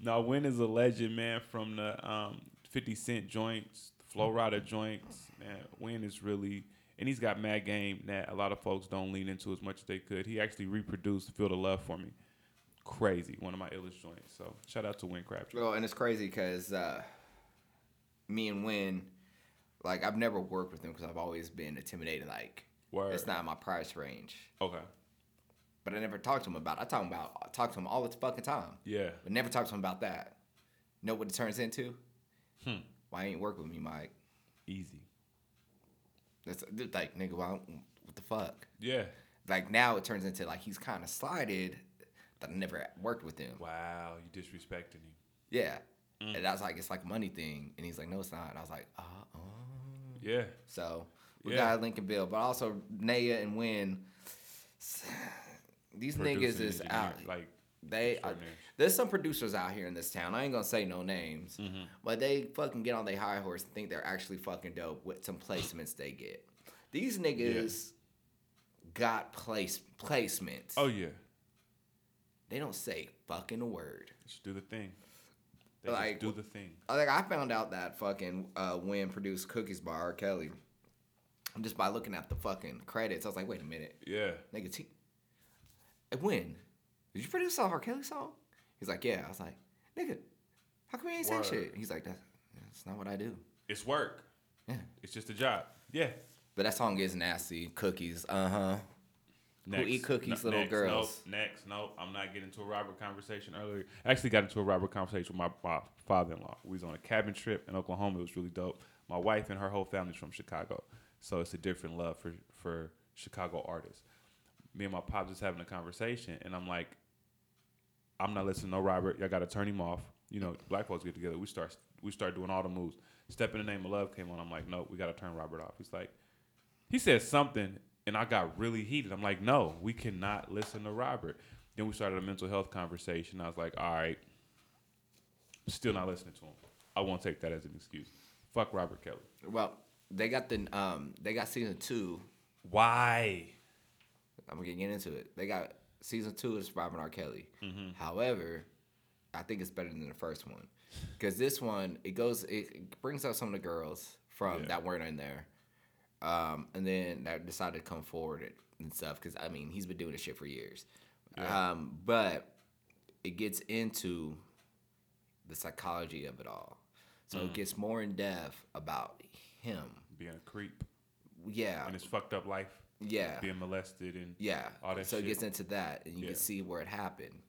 B: Now, Win is a legend, man. From the um, 50 Cent joints, the Flo Rida joints, man. Win is really, and he's got mad game that a lot of folks don't lean into as much as they could. He actually reproduced "Feel the Love" for me. Crazy, one of my illest joints. So shout out to Win Crabtree.
A: Well, and it's crazy because uh, me and Win, like, I've never worked with him because I've always been intimidated. Like,
B: Word.
A: it's not my price range.
B: Okay.
A: But I never talked to him about. It. I talk about. I talk to him all the fucking time.
B: Yeah.
A: But never talk to him about that. Know what it turns into?
B: Hmm.
A: Why ain't work with me, Mike?
B: Easy.
A: That's like nigga. Why, what the fuck?
B: Yeah.
A: Like now it turns into like he's kind of slided that I never worked with him.
B: Wow, you disrespecting him.
A: Yeah.
B: Mm.
A: And I was like, it's like a money thing, and he's like, no, it's not. And I was like, uh, uh.
B: Yeah.
A: So we
B: Yeah.
A: got Lincoln Bill, but also Naya and Win. These niggas is out.
B: Like
A: They uh, there's some producers out here in this town. I ain't gonna say no names,
B: Mm-hmm.
A: but they fucking get on their high horse and think they're actually fucking dope with some placements they get. These niggas got place placements.
B: oh yeah,
A: They don't say fucking a word.
B: just do the thing. They
A: Like,
B: do the thing.
A: Like I found out that fucking uh, Win produced Cookies by R. Kelly. Just by looking at the fucking credits, I was like, wait a minute,
B: Yeah.
A: nigga, T- Hey, Win, did you produce a R. Kelly song? He's like, yeah. I was like, nigga, how come you ain't say shit? He's like, that's, that's not what I do.
B: It's work.
A: Yeah.
B: It's just a job. Yeah.
A: But that song is nasty. Cookies, uh huh.
B: Next.
A: eat cookies,
B: No-
A: little
B: next,
A: girls?
B: Nope, next, nope. I'm not getting into a Robert conversation earlier. I actually got into a Robert conversation with my, my father-in-law. We was on a cabin trip in Oklahoma. It was really dope. My wife and her whole family's from Chicago, so it's a different love for for Chicago artists. Me and my pop just having a conversation, and I'm like, I'm not listening to no Robert. Y'all got to turn him off. You know, black folks get together. We start we start doing all the moves. Step in the Name of Love came on. I'm like, nope, we got to turn Robert off. He's like, he said something, and I got really heated. I'm like, no, we cannot listen to Robert. Then we started a mental health conversation. I was like, all right, still not listening to him. I won't take that as an excuse. Fuck Robert Kelly.
A: Well, they got the um they got season two.
B: Why?
A: I'm gonna get into it. They got season two is Robin R. Kelly.
B: Mm-hmm.
A: However, I think it's better than the first one because this one it goes it, it brings out some of the girls from
B: Yeah.
A: that weren't in there, um, and then that decided to come forward and- stuff. Because I mean, he's been doing this shit for years.
B: Yeah.
A: Um, but it gets into the psychology of it all. So
B: Mm.
A: it gets more in depth about him.
B: Being a creep
A: Yeah.
B: and his fucked up life,
A: Yeah.
B: being molested and
A: Yeah.
B: all that
A: so
B: shit.
A: it gets into that, and you
B: Yeah.
A: can see where it happened.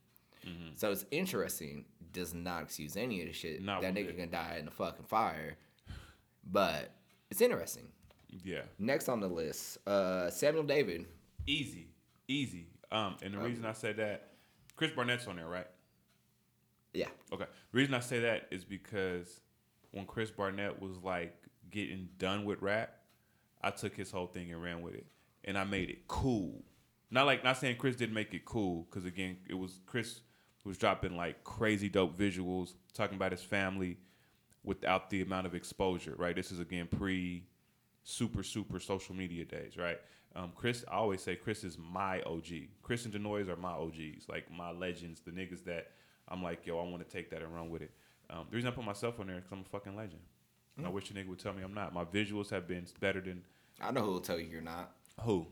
B: Mhm.
A: So it's interesting. Does not excuse any of the shit.
B: Not
A: that nigga can die in the fucking fire, but it's interesting.
B: Yeah,
A: Next on the list, uh, Samuel David.
B: easy, easy. Um, and the reason I said that, Chris Barnett's on there, right?
A: Yeah.
B: Okay. The reason I say that is because when Chris Barnett was like getting done with rap, I took his whole thing and ran with it, and I made it cool. Not like not saying Chris didn't make it cool, because again, it was Chris was dropping like crazy dope visuals, talking about his family without the amount of exposure. Right. This is again pre super super social media days. Right. Um, Chris, I always say Chris is my OG. Chris and Da Noiz are my OGs, like my legends, the niggas that I'm like, yo, I want to take that and run with it. Um, the reason I put myself on there is because I'm a fucking legend. And I wish a nigga would tell me I'm not. My visuals have been better than
A: I know who will tell you you're not.
B: who?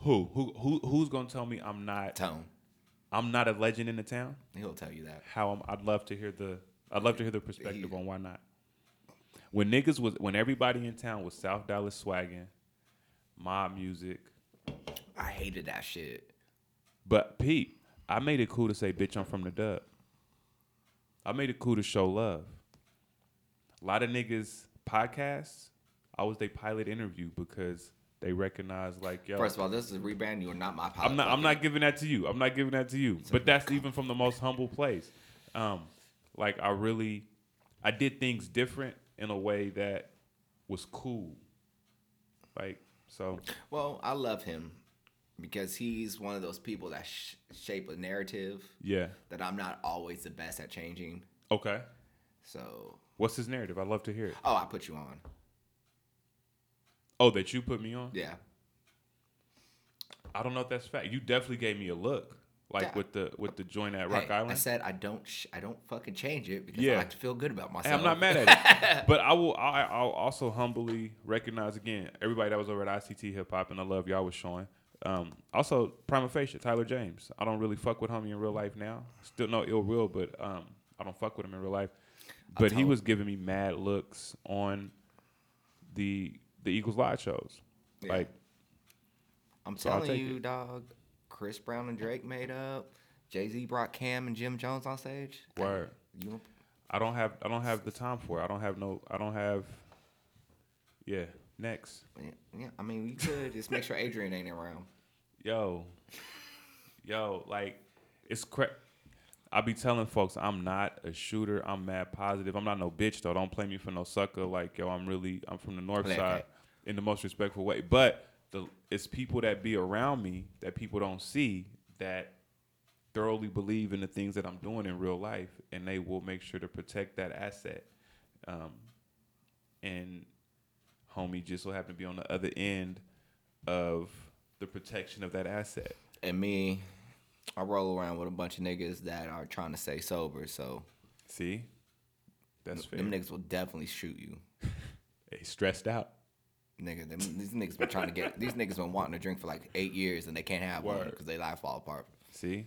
B: Who? Who? Who? Who's gonna tell me I'm not?
A: Tone.
B: I'm not a legend in the town.
A: He'll tell you that.
B: How? I'm, I'd love to hear the. I'd love to hear the perspective
A: He-
B: on why not. When niggas was when everybody in town was South Dallas swagging, mob music,
A: I hated that shit.
B: But Pete, I made it cool to say, bitch, I'm from the dub. I made it cool to show love. A lot of niggas podcasts, I was their pilot interview because they recognize like, yo,
A: First of all, this is a rebrand. You are not my pilot.
B: I'm not I'm not giving that to you. I'm not giving that to you. But that's even from the most humble place. Um, like I really I did things different in a way that was cool. Like so
A: Well, I love him because he's one of those people that sh- shape a narrative
B: yeah.
A: that I'm not always the best at changing.
B: Okay.
A: So,
B: What's his narrative? I'd love to hear it.
A: oh, I put you on.
B: Oh, that you put me on?
A: Yeah.
B: I don't know if that's fact. You definitely gave me a look, like
A: Yeah.
B: with the with the joint at Rock
A: Hey,
B: Island.
A: I said I don't. Sh- I don't fucking change it because
B: Yeah.
A: I like to feel good about myself.
B: I'm not mad at it, but I will. I, I'll also humbly recognize again everybody that was over at ICT Hip Hop, and I love y'all was showing. Um, also, Prima Facie, Tyler James. I don't really fuck with homie in real life now. Still no ill will, but um, I don't fuck with him in real life. But he was giving me mad looks on the the Eagles live shows.
A: Yeah.
B: Like,
A: I'm
B: So
A: telling you,
B: it.
A: dog. Chris Brown and Drake made up. Jay Z brought Cam and Jim Jones on stage.
B: Word.
A: You
B: I don't have I don't have the time for it. I don't have no I don't have Yeah, next.
A: yeah, yeah, I mean, we could just make sure Adrian ain't around.
B: Yo. Yo, like it's cra- I be telling folks I'm not a shooter. I'm mad positive. I'm not no bitch though. Don't play me for no sucker. Like yo, I'm really I'm from the north
A: Play
B: side
A: okay.
B: in the most respectful way. But the it's people that be around me that people don't see that thoroughly believe in the things that I'm doing in real life, and they will make sure to protect that asset. Um, and homie just so happened to be on the other end of the protection of that asset.
A: And me, I roll around with a bunch of niggas that are trying to stay sober. So
B: See, that's fair.
A: them niggas will definitely shoot you.
B: Hey, stressed out.
A: Nigga, them, these niggas been trying to get these niggas been wanting to drink for like eight years and they can't have one because they life fall apart.
B: See.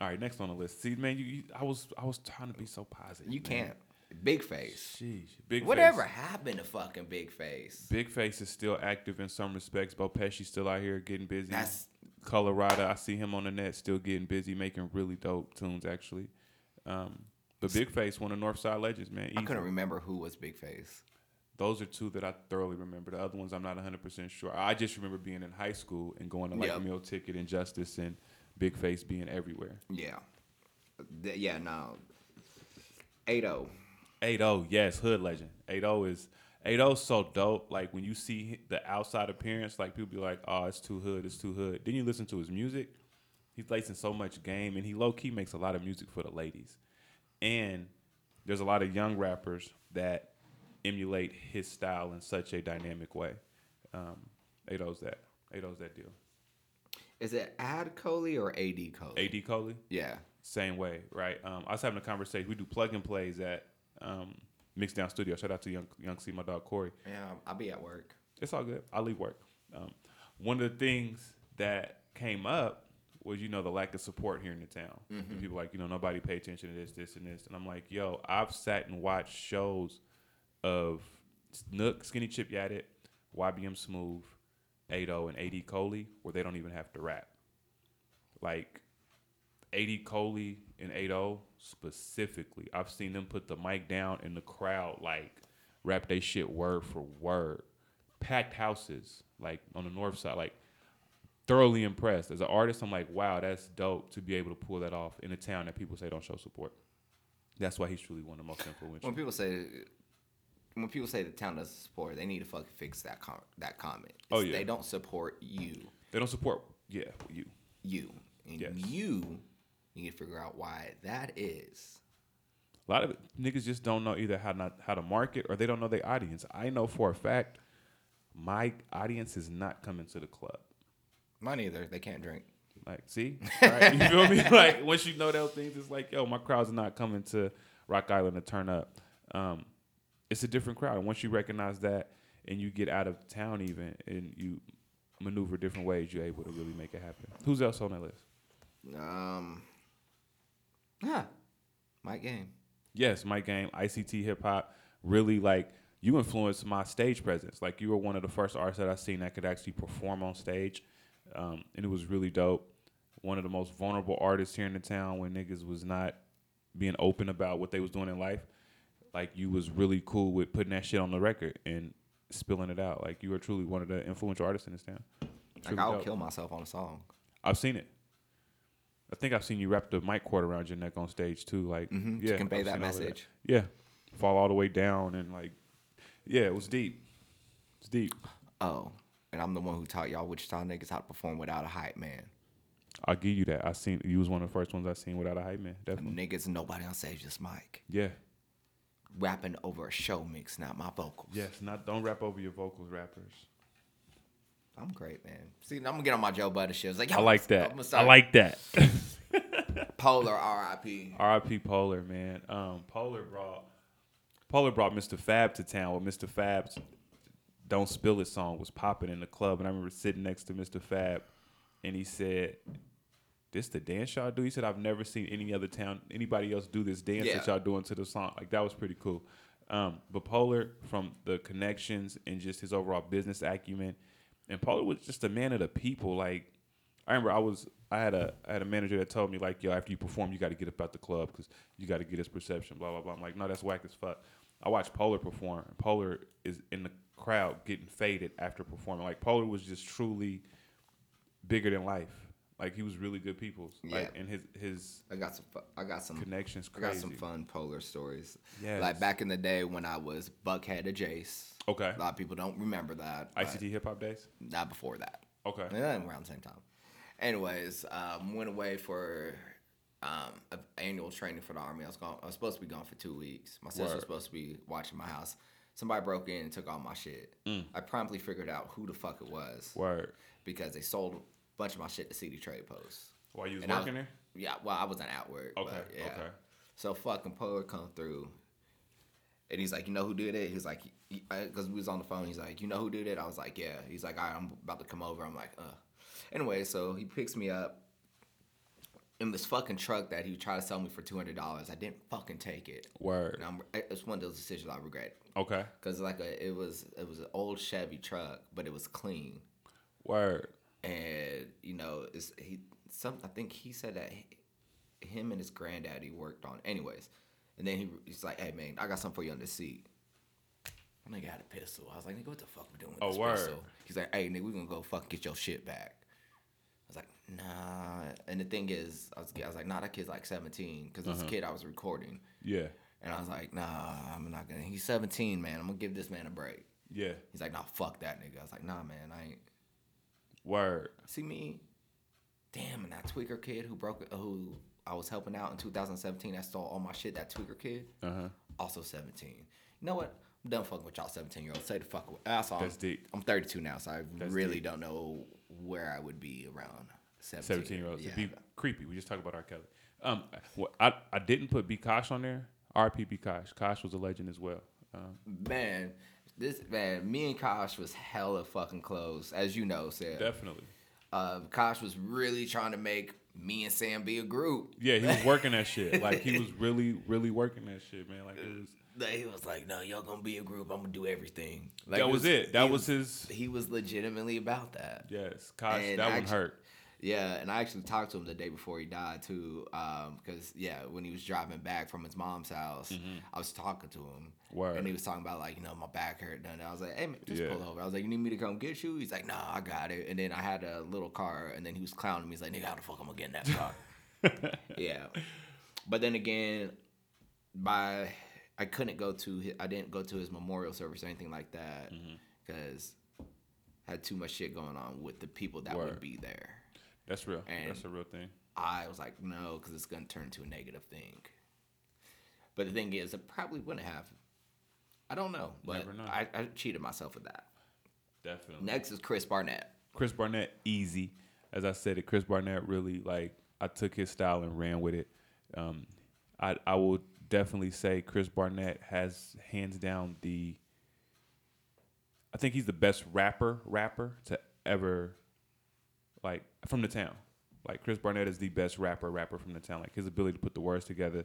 B: All right, next on the list. See, man, you, you I was I was trying to be so positive.
A: You
B: man.
A: can't. Big face.
B: Sheesh. Big
A: Whatever
B: Face.
A: happened to fucking Big Face?
B: Big Face is still active in some respects. Bo Pesci's still out here getting busy.
A: That's
B: Colorado, I see him on the net still getting busy, making really dope tunes actually. Um, but Big Face, one of Northside legends, man.
A: I
B: Easy.
A: couldn't remember who was Big Face.
B: Those are two that I thoroughly remember. The other ones I'm not 100% sure. I just remember being in high school and going to like
A: Yep.
B: Meal Ticket and Justice and Big Face being everywhere.
A: Yeah. Th- yeah, no. 8-0.
B: 8-0, yes, hood legend. 8-0 is 8-0 so dope. Like when you see the outside appearance, like people be like, "Oh, it's too hood, it's too hood." Then you listen to his music. He's lacing so much game, and he low key makes a lot of music for the ladies. And there's a lot of young rappers that emulate his style in such a dynamic way. Um, 8-0's that. 8-0's that deal.
A: Is it Ad Coley or AD Coley?
B: AD Coley.
A: Yeah.
B: same way, right? Um, I was having a conversation. We do plug and plays at um, Mixdown Studio. Shout out to Young Young C, my dog Corey.
A: Yeah, I'll be at work.
B: It's all good. I leave work. Um, one of the things that came up was you know the lack of support here in the town. And People like you know nobody pay attention to this, this, and this, and I'm like, yo, I've sat and watched shows of Nook, Skinny Chip Yaddit, YBM Smooth, Ado, and AD Coley where they don't even have to rap. Like AD Coley and Ado specifically, I've seen them put the mic down in the crowd like rap they shit word for word. Packed houses, like on the north side, like thoroughly impressed. As an artist, I'm like, wow, that's dope to be able to pull that off in a town that people say don't show support. That's why he's truly one of the most influential.
A: When people say when people say the town doesn't support, they need to fucking fix that com- that comment.
B: Oh, yeah.
A: They don't support you.
B: They don't support, yeah, you.
A: You. And
B: Yes.
A: you need to figure out why that is.
B: A lot of niggas just don't know either how not how to market or they don't know their audience. I know for a fact my audience is not coming to the club.
A: Mine either. They can't drink.
B: Like, see, right? you feel me? Like once you know those things, it's like, yo, my crowd's not coming to Rock Island to turn up. Um, it's a different crowd. And once you recognize that, and you get out of town, even and you maneuver different ways, you're able to really make it happen. Who's else on that list?
A: Um. Yeah. Mike Game.
B: Yes, Mike Game, ICT hip hop, really like you influenced my stage presence. Like you were one of the first artists that I seen that could actually perform on stage, um, and it was really dope. One of the most vulnerable artists here in the town when niggas was not being open about what they was doing in life. Like you was really cool with putting that shit on the record and spilling it out. Like you were truly one of the influential artists in this town.
A: Like I'll
B: dope.
A: kill myself on a song.
B: I've seen it. I think I've seen you wrap the mic cord around your neck on stage too. Like,
A: Mhm, to
B: yeah,
A: convey
B: I've
A: that
B: seen all of
A: message.
B: Yeah, fall all the way down and like, yeah, it was deep. It's deep.
A: Oh. And I'm the one who taught y'all Wichita niggas how to perform without a hype man.
B: I'll give you that. I seen you was one of the first ones I seen without a hype man. Definitely.
A: Niggas, nobody on stage, just Mike.
B: Yeah.
A: Rapping over a show mix, not my vocals.
B: Yes. Not don't rap over your vocals, rappers.
A: I'm great, man. See, I'm gonna get on my Joe Budden shit. It's like,
B: I like that. I like that.
A: Polar RIP.
B: R.I.P. Polar, man. Um, Polar brought Polar brought Mr. Fab to town. With Mr. Fab's "Don't Spill It" song was popping in the club, and I remember sitting next to Mr. Fab, and he said, "This the dance y'all do?" He said, "I've never seen any other town, anybody else do this dance that y'all doing to the song. Like that was pretty cool." Um, but Polar, from the connections and just his overall business acumen, and Polar was just a man of the people. Like I remember I was I had a I had a manager that told me like yo after you perform you got to get up out the club because you got to get his perception blah blah blah. I'm like no that's whack as fuck. I watched Polar perform. Polar is in the crowd getting faded after performing. Like Polar was just truly bigger than life. Like he was really good people. Like
A: Yeah.
B: and his his
A: I got some. fu- I got some.
B: connections
A: I got some fun polar stories.
B: Yes.
A: Like back in the day when I was Buckhead to Jace.
B: Okay.
A: A lot of people don't remember that.
B: ICT hip hop days.
A: Not before that.
B: Okay.
A: Yeah, around the same time. Anyways, um, went away for um, a- annual training for the army. I was gone. I was supposed to be gone for two weeks. My sister
B: Word.
A: was supposed to be watching my house. Somebody broke in and took all my shit. I promptly figured out who the fuck it was
B: Word.
A: because they sold bunch of my shit to CD Trade Post.
B: While you was
A: And
B: working there.
A: Yeah, well, I wasn't at work.
B: Okay,
A: yeah.
B: okay.
A: So fucking Polar come through, and he's like, "You know who did it?" He's like, "Because we was on the phone." He's like, "You know who did it?" I was like, "Yeah." He's like, "All right, I'm about to come over." I'm like, "Uh." Anyway, so he picks me up in this fucking truck that he tried to sell me for two hundred dollars. I didn't fucking take it.
B: Word.
A: And I'm, it's one of those decisions I regret.
B: Okay.
A: Cause like a, it was it was an old Chevy truck, but it was clean
B: Word.
A: And you know, it's he some I think he said that he, him and his granddaddy worked on. Anyways, and then he he's like, "Hey man, I got something for you on the seat." My nigga had a pistol. I was like, "Nigga, what the fuck we doing with
B: Oh,
A: this
B: word.
A: pistol?" He's like, "Hey nigga, we gonna go fucking get your shit back." I was like, "Nah." And the thing is, I was I was like, "Nah, that kid's like 17," because this
B: Uh-huh.
A: kid I was recording.
B: Yeah.
A: And I was like, nah, I'm not gonna. He's 17, man. I'm gonna give this man a break.
B: Yeah.
A: He's like, nah, fuck that nigga. I was like, nah, man, I ain't.
B: Word.
A: See me, damn, and that tweaker kid who broke, who I was helping out in 2017, that stole all my shit. That tweaker kid,
B: Uh huh.
A: also 17. You know what? I'm done fucking with y'all 17 year olds. Say the fuck away. That's all.
B: That's deep.
A: I'm 32 now, so I
B: That's
A: really
B: deep.
A: don't know where I would be around 17.
B: 17 year olds.
A: Yeah.
B: It'd be creepy. We just talked about R. Kelly. Um, what, I, I didn't put B. Kosh on there. RP B. Kosh. Kosh was a legend as well. Um,
A: man, this man, me and Kosh was hella fucking close, as you know, said.
B: definitely.
A: Uh, Kosh was really trying to make me and Sam be a group.
B: Yeah, he was working that shit. Like he was really, really working that shit, man. Like it was.
A: Like, He was like, "No, y'all gonna be a group. I'm gonna do everything." Like,
B: that was it. That
A: he
B: was his.
A: He was legitimately about that.
B: Yes, Kosh.
A: And
B: that one
A: actu-
B: hurt.
A: Yeah, and I actually talked to him the day before he died too, because yeah, when he was driving back from his mom's house, I was talking to him,
B: Mm-hmm. Word.
A: and he was talking about like you know my back hurt, and I was like, hey man, just
B: Yeah.
A: pull over. I was like, you need me to come get you? He's like, nah, I got it. And then I had a little car, and then he was clowning me. He's like, nigga, how the fuck I'm gonna get in that car? yeah, but then again, by I couldn't go to his, I didn't go to his memorial service or anything like that
B: Mm-hmm.
A: because I had too much shit going on with the people that
B: Word.
A: would be there.
B: That's real.
A: And-
B: That's a real thing.
A: I was like, no, because it's gonna turn to a negative thing. But the thing is, it probably wouldn't have. I don't know, but
B: Never know.
A: I, I cheated myself with that.
B: Definitely.
A: Next is Chris Barnett.
B: Chris Barnett, easy. As I said, it Chris Barnett really like I took his style and ran with it. Um, I I will definitely say Chris Barnett has hands down the. I think he's the best rapper rapper to ever, like from the town. Like Chris Barnett is the best rapper rapper from the town. Like his ability to put the words together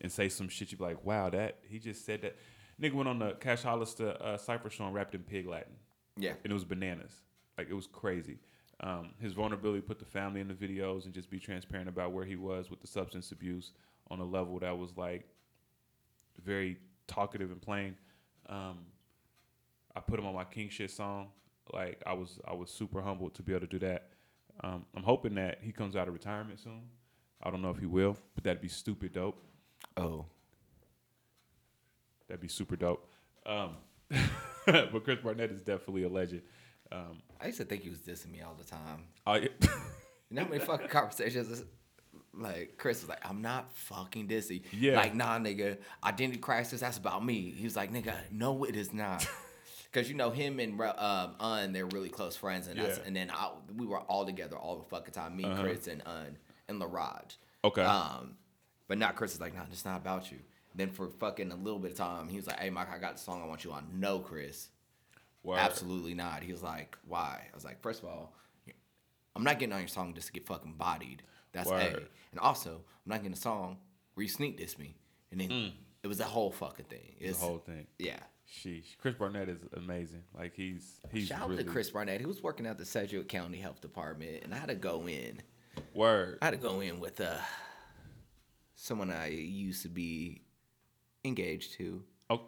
B: and say some shit, you'd be like, wow, that he just said that. Nigga went on the Cash Hollister uh, Cypher show and rapped in Pig Latin
A: Yeah,
B: and it was bananas. Like it was crazy. Um, his vulnerability put the family in the videos and just be transparent about where he was with the substance abuse on a level that was like very talkative and plain. Um, I put him on my King Shit song. Like I was, I was super humbled to be able to do that. Um, I'm hoping that he comes out of retirement soon. I don't know if he will, but that'd be stupid dope.
A: Oh,
B: That'd be super dope. Um, but Chris Barnett is definitely a legend. Um,
A: I used to think he was dissing me all the time.
B: I,
A: You know how many fucking conversations? Like Chris was like, "I'm not fucking dissing."
B: Yeah.
A: Like, nah, nigga. Identity crisis. That's about me. He was like, "Nigga, no, it is not." Because you know him and um, Un, they're really close friends, and that's,
B: Yeah.
A: and then I, we were all together all the fucking time. Me,
B: Uh-huh.
A: Chris, and Un, and LaRaj.
B: Okay.
A: Um, but not Chris is like, "Nah, it's not about you." Then for fucking a little bit of time, he was like, "Hey, Mike, I got the song I want you on." No, Chris.
B: Word.
A: Absolutely not. He was like, why? I was like, first of all, I'm not getting on your song just to get fucking bodied. That's A. And also, I'm not getting a song where you sneak this me. And then it was the whole fucking thing.
B: Mm. the
A: It's,
B: whole thing.
A: yeah.
B: Sheesh. Chris Barnett is amazing. Like he's he's
A: Shout out
B: really
A: to Chris Barnett. He was working at the Sedgwick County Health Department, and I had to go in.
B: Word.
A: I had to go in with uh, someone I used to be engaged to,
B: Oh,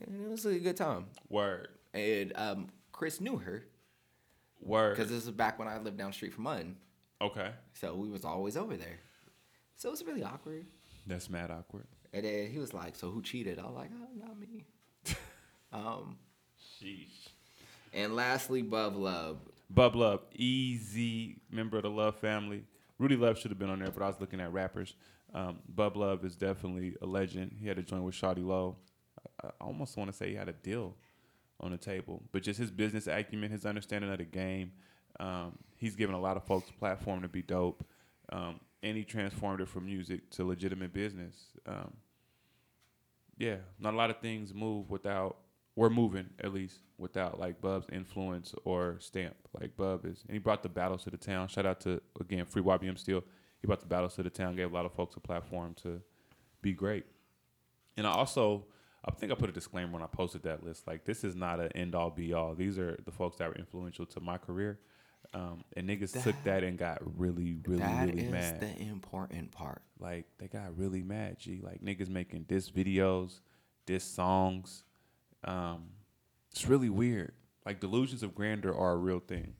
A: and it was a good time.
B: word.
A: And um, Chris knew her
B: Word.
A: because this was back when I lived down the street from Mutton.
B: Okay.
A: So we was always over there. So it was really awkward.
B: That's mad awkward.
A: And then he was like, "So who cheated?" I was like, "Oh, not me." um,
B: Sheesh.
A: and lastly, Bub Love.
B: Bub Love, easy member of the Love family. Rudy Love should have been on there, but I was looking at rappers. Um, Bub Love is definitely a legend. He had a joint with Shawty Lo. I, I almost want to say he had a deal on the table, but just his business acumen, his understanding of the game, um, he's given a lot of folks a platform to be dope. Um, and he transformed it from music to legitimate business. Um, yeah, not a lot of things move without we're moving at least without like Bub's influence or stamp. Like Bub is, and he brought the battles to the town. Shout out to again Free YBM Steel. He brought the battles to the town, gave a lot of folks a platform to be great. And I also, I think I put a disclaimer when I posted that list. Like this is not an end all be all. These are the folks that were influential to my career. Um, and niggas took that and got really, really,
A: That
B: really
A: is
B: mad.
A: the important part.
B: Like they got really mad, G. Like niggas making diss videos, diss songs. Um, it's really weird. Like delusions of grandeur are a real thing.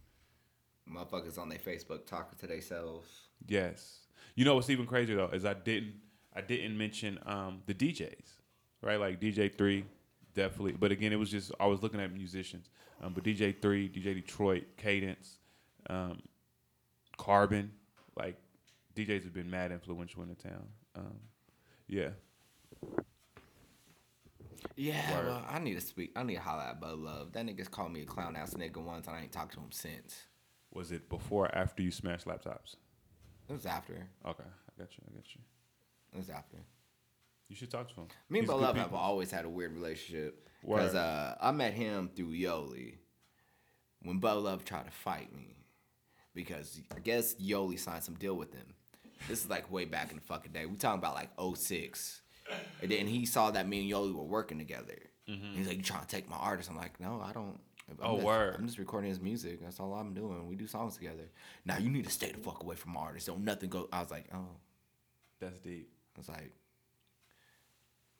A: Motherfuckers on their Facebook talking to themselves.
B: Yes. You know what's even crazier though is I didn't I didn't mention um, the DJs, right? Like DJ Three, definitely. But again, it was just I was looking at musicians. Um, but DJ Three, DJ Detroit, Cadence, um, Carbon, like DJs have been mad influential in the town. Um, yeah,
A: Yeah,
B: Word.
A: well, I need to speak. I need to holler at Bo Love. That nigga's called me a clown ass nigga once, and I ain't talked to him since.
B: was it before or after you smashed laptops?
A: It was after.
B: Okay, I got you. I got you.
A: It was after.
B: You should talk to him.
A: Me and Bo Love have always had a weird relationship because uh, I met him through Yoli when Bo Love tried to fight me because I guess Yoli signed some deal with him. This is like way back in the fucking day. We talking about like 06. And then he saw that me and Yoli were working together. He's like, "You trying to take my artist?" I'm like, "No, I don't." I'm
B: Mm-hmm. Oh,
A: just,
B: word.
A: I'm just recording his music. That's all I'm doing. We do songs together. Now you need to stay the fuck away from artists. Don't nothing go. I was like, "Oh."
B: That's deep.
A: I was like,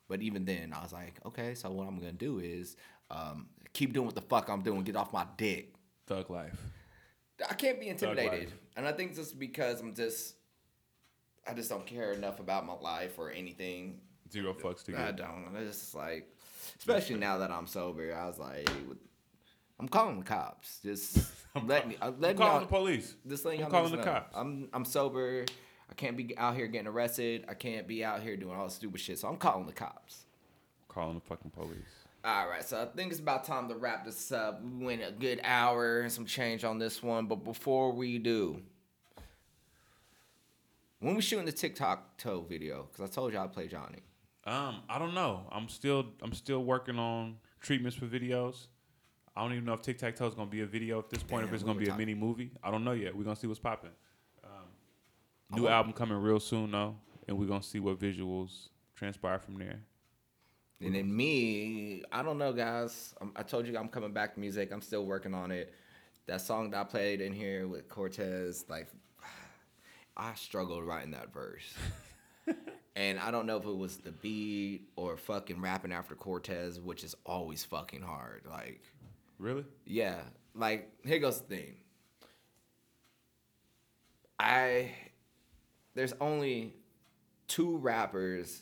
A: but even then, I was like, okay, so what I'm gonna do is um, keep doing what the fuck I'm doing. Get off my dick.
B: Thug life.
A: I can't be intimidated, and I think just because I'm just, I just don't care enough about my life or anything.
B: Zero fucks to
A: I don't. It's just like, especially now that I'm sober, I was like, I'm calling the cops. Just let me, uh, let
B: I'm
A: me
B: calling the police.
A: Just thing
B: I'm
A: I'm
B: calling the
A: know.
B: cops.
A: I'm I'm sober. I can't be out here getting arrested. I can't be out here doing all this stupid shit. So I'm calling the cops.
B: calling the fucking police.
A: All right, so I think it's about time to wrap this up. We went a good hour and some change on this one, but before we do, when we shooting the Tic Tac Toe video, because I told you I'd play Johnny.
B: Um, I don't know. I'm still I'm still working on treatments for videos. I don't even know if Tic Tac Toe is gonna be a video at this point.
A: Damn,
B: if it's gonna be a mini movie, I don't know yet. We're gonna see what's popping. Um, new album coming real soon though, and we're gonna see what visuals transpire from there.
A: And then me, I don't know, guys. i I told you I'm coming back to music. I'm still working on it. That song that I played in here with Cortez, like, I struggled writing that verse. and I don't know if it was the beat or fucking rapping after Cortez, which is always fucking hard. Like,
B: Really?
A: yeah, like here goes the thing. I there's only two rappers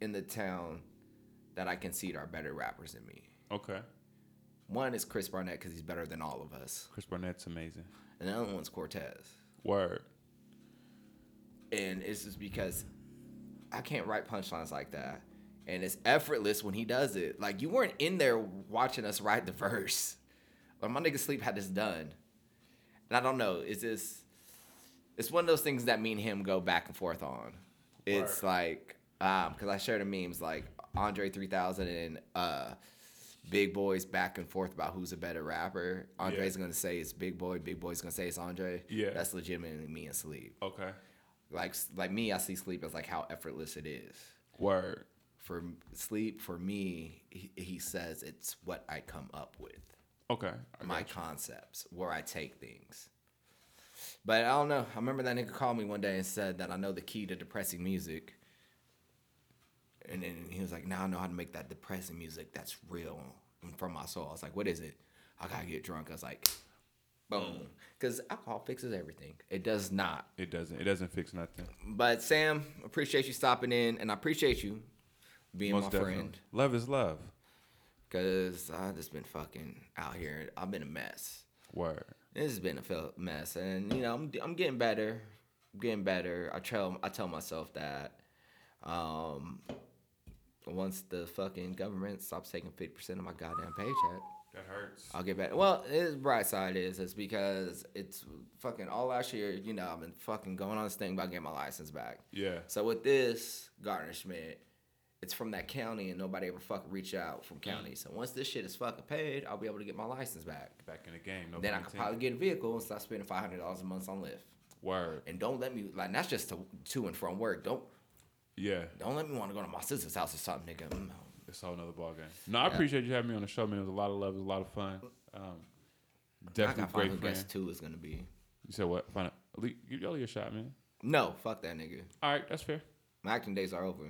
A: in the town that I concede are better rappers than me.
B: Okay.
A: One is Chris Barnett because he's better than all of us,
B: Chris Barnett's amazing.
A: and the other one's Cortez.
B: Word.
A: And it's just because I can't write punchlines like that. And it's effortless when he does it. Like you weren't in there watching us write the verse. Like my nigga Sleep had this done. And I don't know, it's just it's one of those things that me and him go back and forth on. It's
B: Word.
A: like um because I shared the memes like Andre 3000 and uh Big Boi's back and forth about who's a better rapper. Andre's gonna say it's Big Boi. Big Boi's gonna say it's Andre.
B: Yeah.
A: that's legitimately me and Sleep
B: Okay.
A: like like me, I see sleep as like how effortless it is.
B: Word.
A: For sleep, for me, he, he says it's what I come up with,
B: Okay. I
A: my concepts, where I take things. But I don't know. I remember that nigga called me one day and said that I know the key to depressing music. And then he was like, "Now I know how to make that depressing music that's real and from my soul." I was like, "What is it?" I gotta get drunk. I was like, "Boom," because alcohol fixes everything. It does not.
B: It doesn't. It doesn't fix nothing.
A: But Sam, appreciate you stopping in, and I appreciate you being
B: Most
A: my
B: definitely.
A: friend.
B: Love is love.
A: Cause I just been fucking out here. I've been a mess.
B: Word.
A: This has been a mess, and you know I'm I'm getting better. I'm getting better. I tell I tell myself that. Um, once the fucking government stops taking fifty percent of my goddamn paycheck,
B: That hurts.
A: I'll get back. Well, the bright side is is because it's fucking all last year. You know, I've been fucking going on this thing about getting my license back.
B: Yeah.
A: So with this garnishment, it's from that county, and nobody ever fucking reach out from county. Mm. So once this shit is fucking paid, I'll be able to get my license back.
B: Back in the game. No
A: then I could probably get a vehicle and start spending five hundred dollars a month on Lyft.
B: Word.
A: And don't let me like that's just to, to and from work. Don't
B: Yeah.
A: don't let me want to go to my sister's house or something, nigga. Mm,
B: It's a whole nother ball game. No, I appreciate you having me on the show, man. It was a lot of love. It was a lot of fun. Um,
A: I
B: definitely
A: gotta
B: great
A: who
B: friend.
A: guest two is gonna be.
B: You said what? Find out. Give Yoli a shot, man.
A: No, fuck that nigga.
B: All right, that's fair.
A: My acting days are over.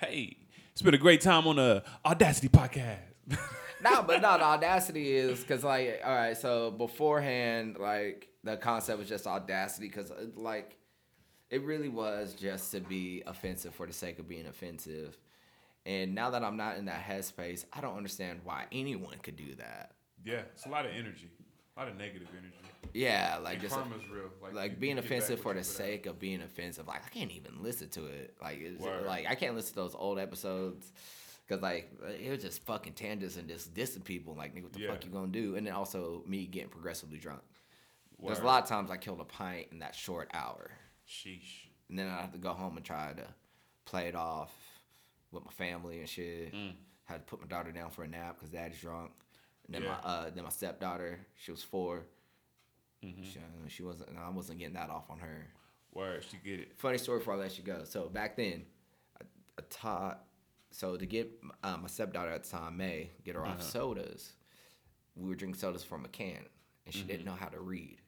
B: Hey, it's been a great time on the Audacity podcast.
A: no, but no, the audacity is because like, all right, so beforehand, like the concept was just audacity because like, It really was just to be offensive for the sake of being offensive. And now that I'm not in that headspace, I don't understand why anyone could do that.
B: Yeah, it's a lot of energy, a lot of negative energy.
A: Yeah, like
B: And
A: just
B: karma's real. Like,
A: like being offensive for the
B: out.
A: sake of being offensive. Like I can't even listen to it. Like it's
B: Word.
A: like I can't listen to those old episodes because like it was just fucking tangents and just dissing people. Like nigga, what the
B: Yeah.
A: fuck you gonna do? And then also me getting progressively drunk. There's a lot of times I killed a pint in that short hour,
B: Sheesh.
A: and then I have to go home and try to play it off with my family and shit.
B: Mm.
A: Had to put my daughter down for a nap because daddy's drunk. And then
B: Yeah.
A: my uh, then my stepdaughter, she was 4
B: Mm-hmm.
A: She, uh, she wasn't. I wasn't getting that off on her.
B: Word, she get it.
A: Funny story before I let you go. So back then, I, I taught. So to get uh, my stepdaughter at the time, May, get her
B: Uh-huh.
A: off sodas, we were drinking sodas from a can, and she didn't know how to read.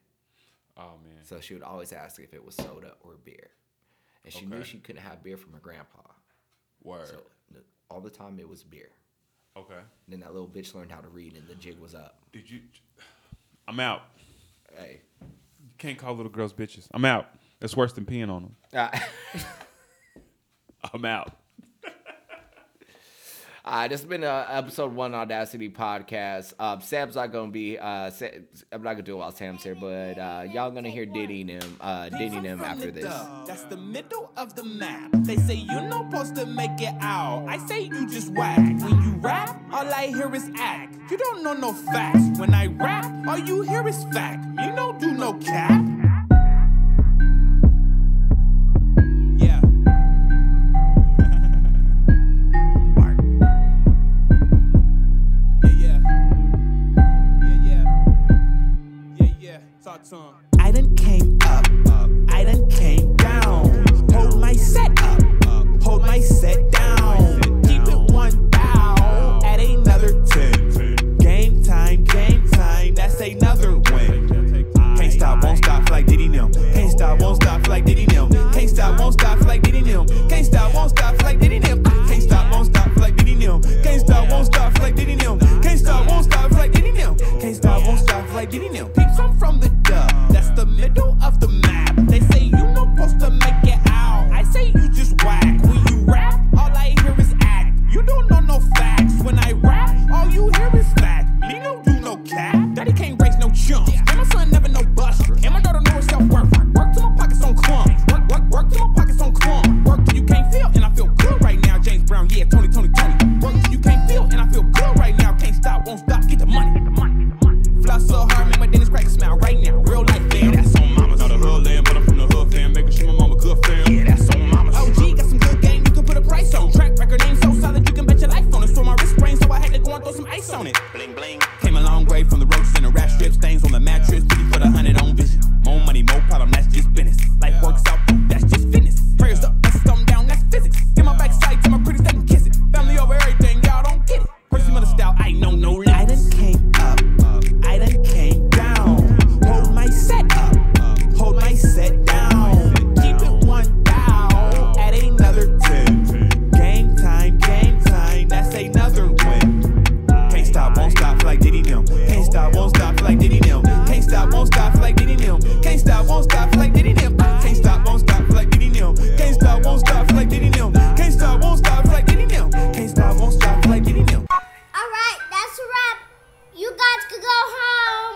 B: Oh man.
A: So she would always ask if it was soda or beer, and she knew she couldn't have beer from her grandpa.
B: Word.
A: So all the time it was beer.
B: okay.
A: then that little bitch learned how to read, and the jig was up.
B: Did you? I'm out.
A: Hey,
B: You can't call little girls bitches. I'm out. That's worse than peeing on them.
A: uh,
B: I'm out.
A: Uh, this has been uh, episode one Audacity podcast. Um, Sam's not gonna be. Uh, Sa- I'm not gonna do it while Sam's here, but uh, y'all gonna hear Diddy and him, uh, Diddy and him after this.
E: That's the middle of the map. They say you're not supposed to make it out. I say you just whack. When you rap, all I hear is act. You don't know no facts. When I rap, all you hear is fact. You don't do no cap.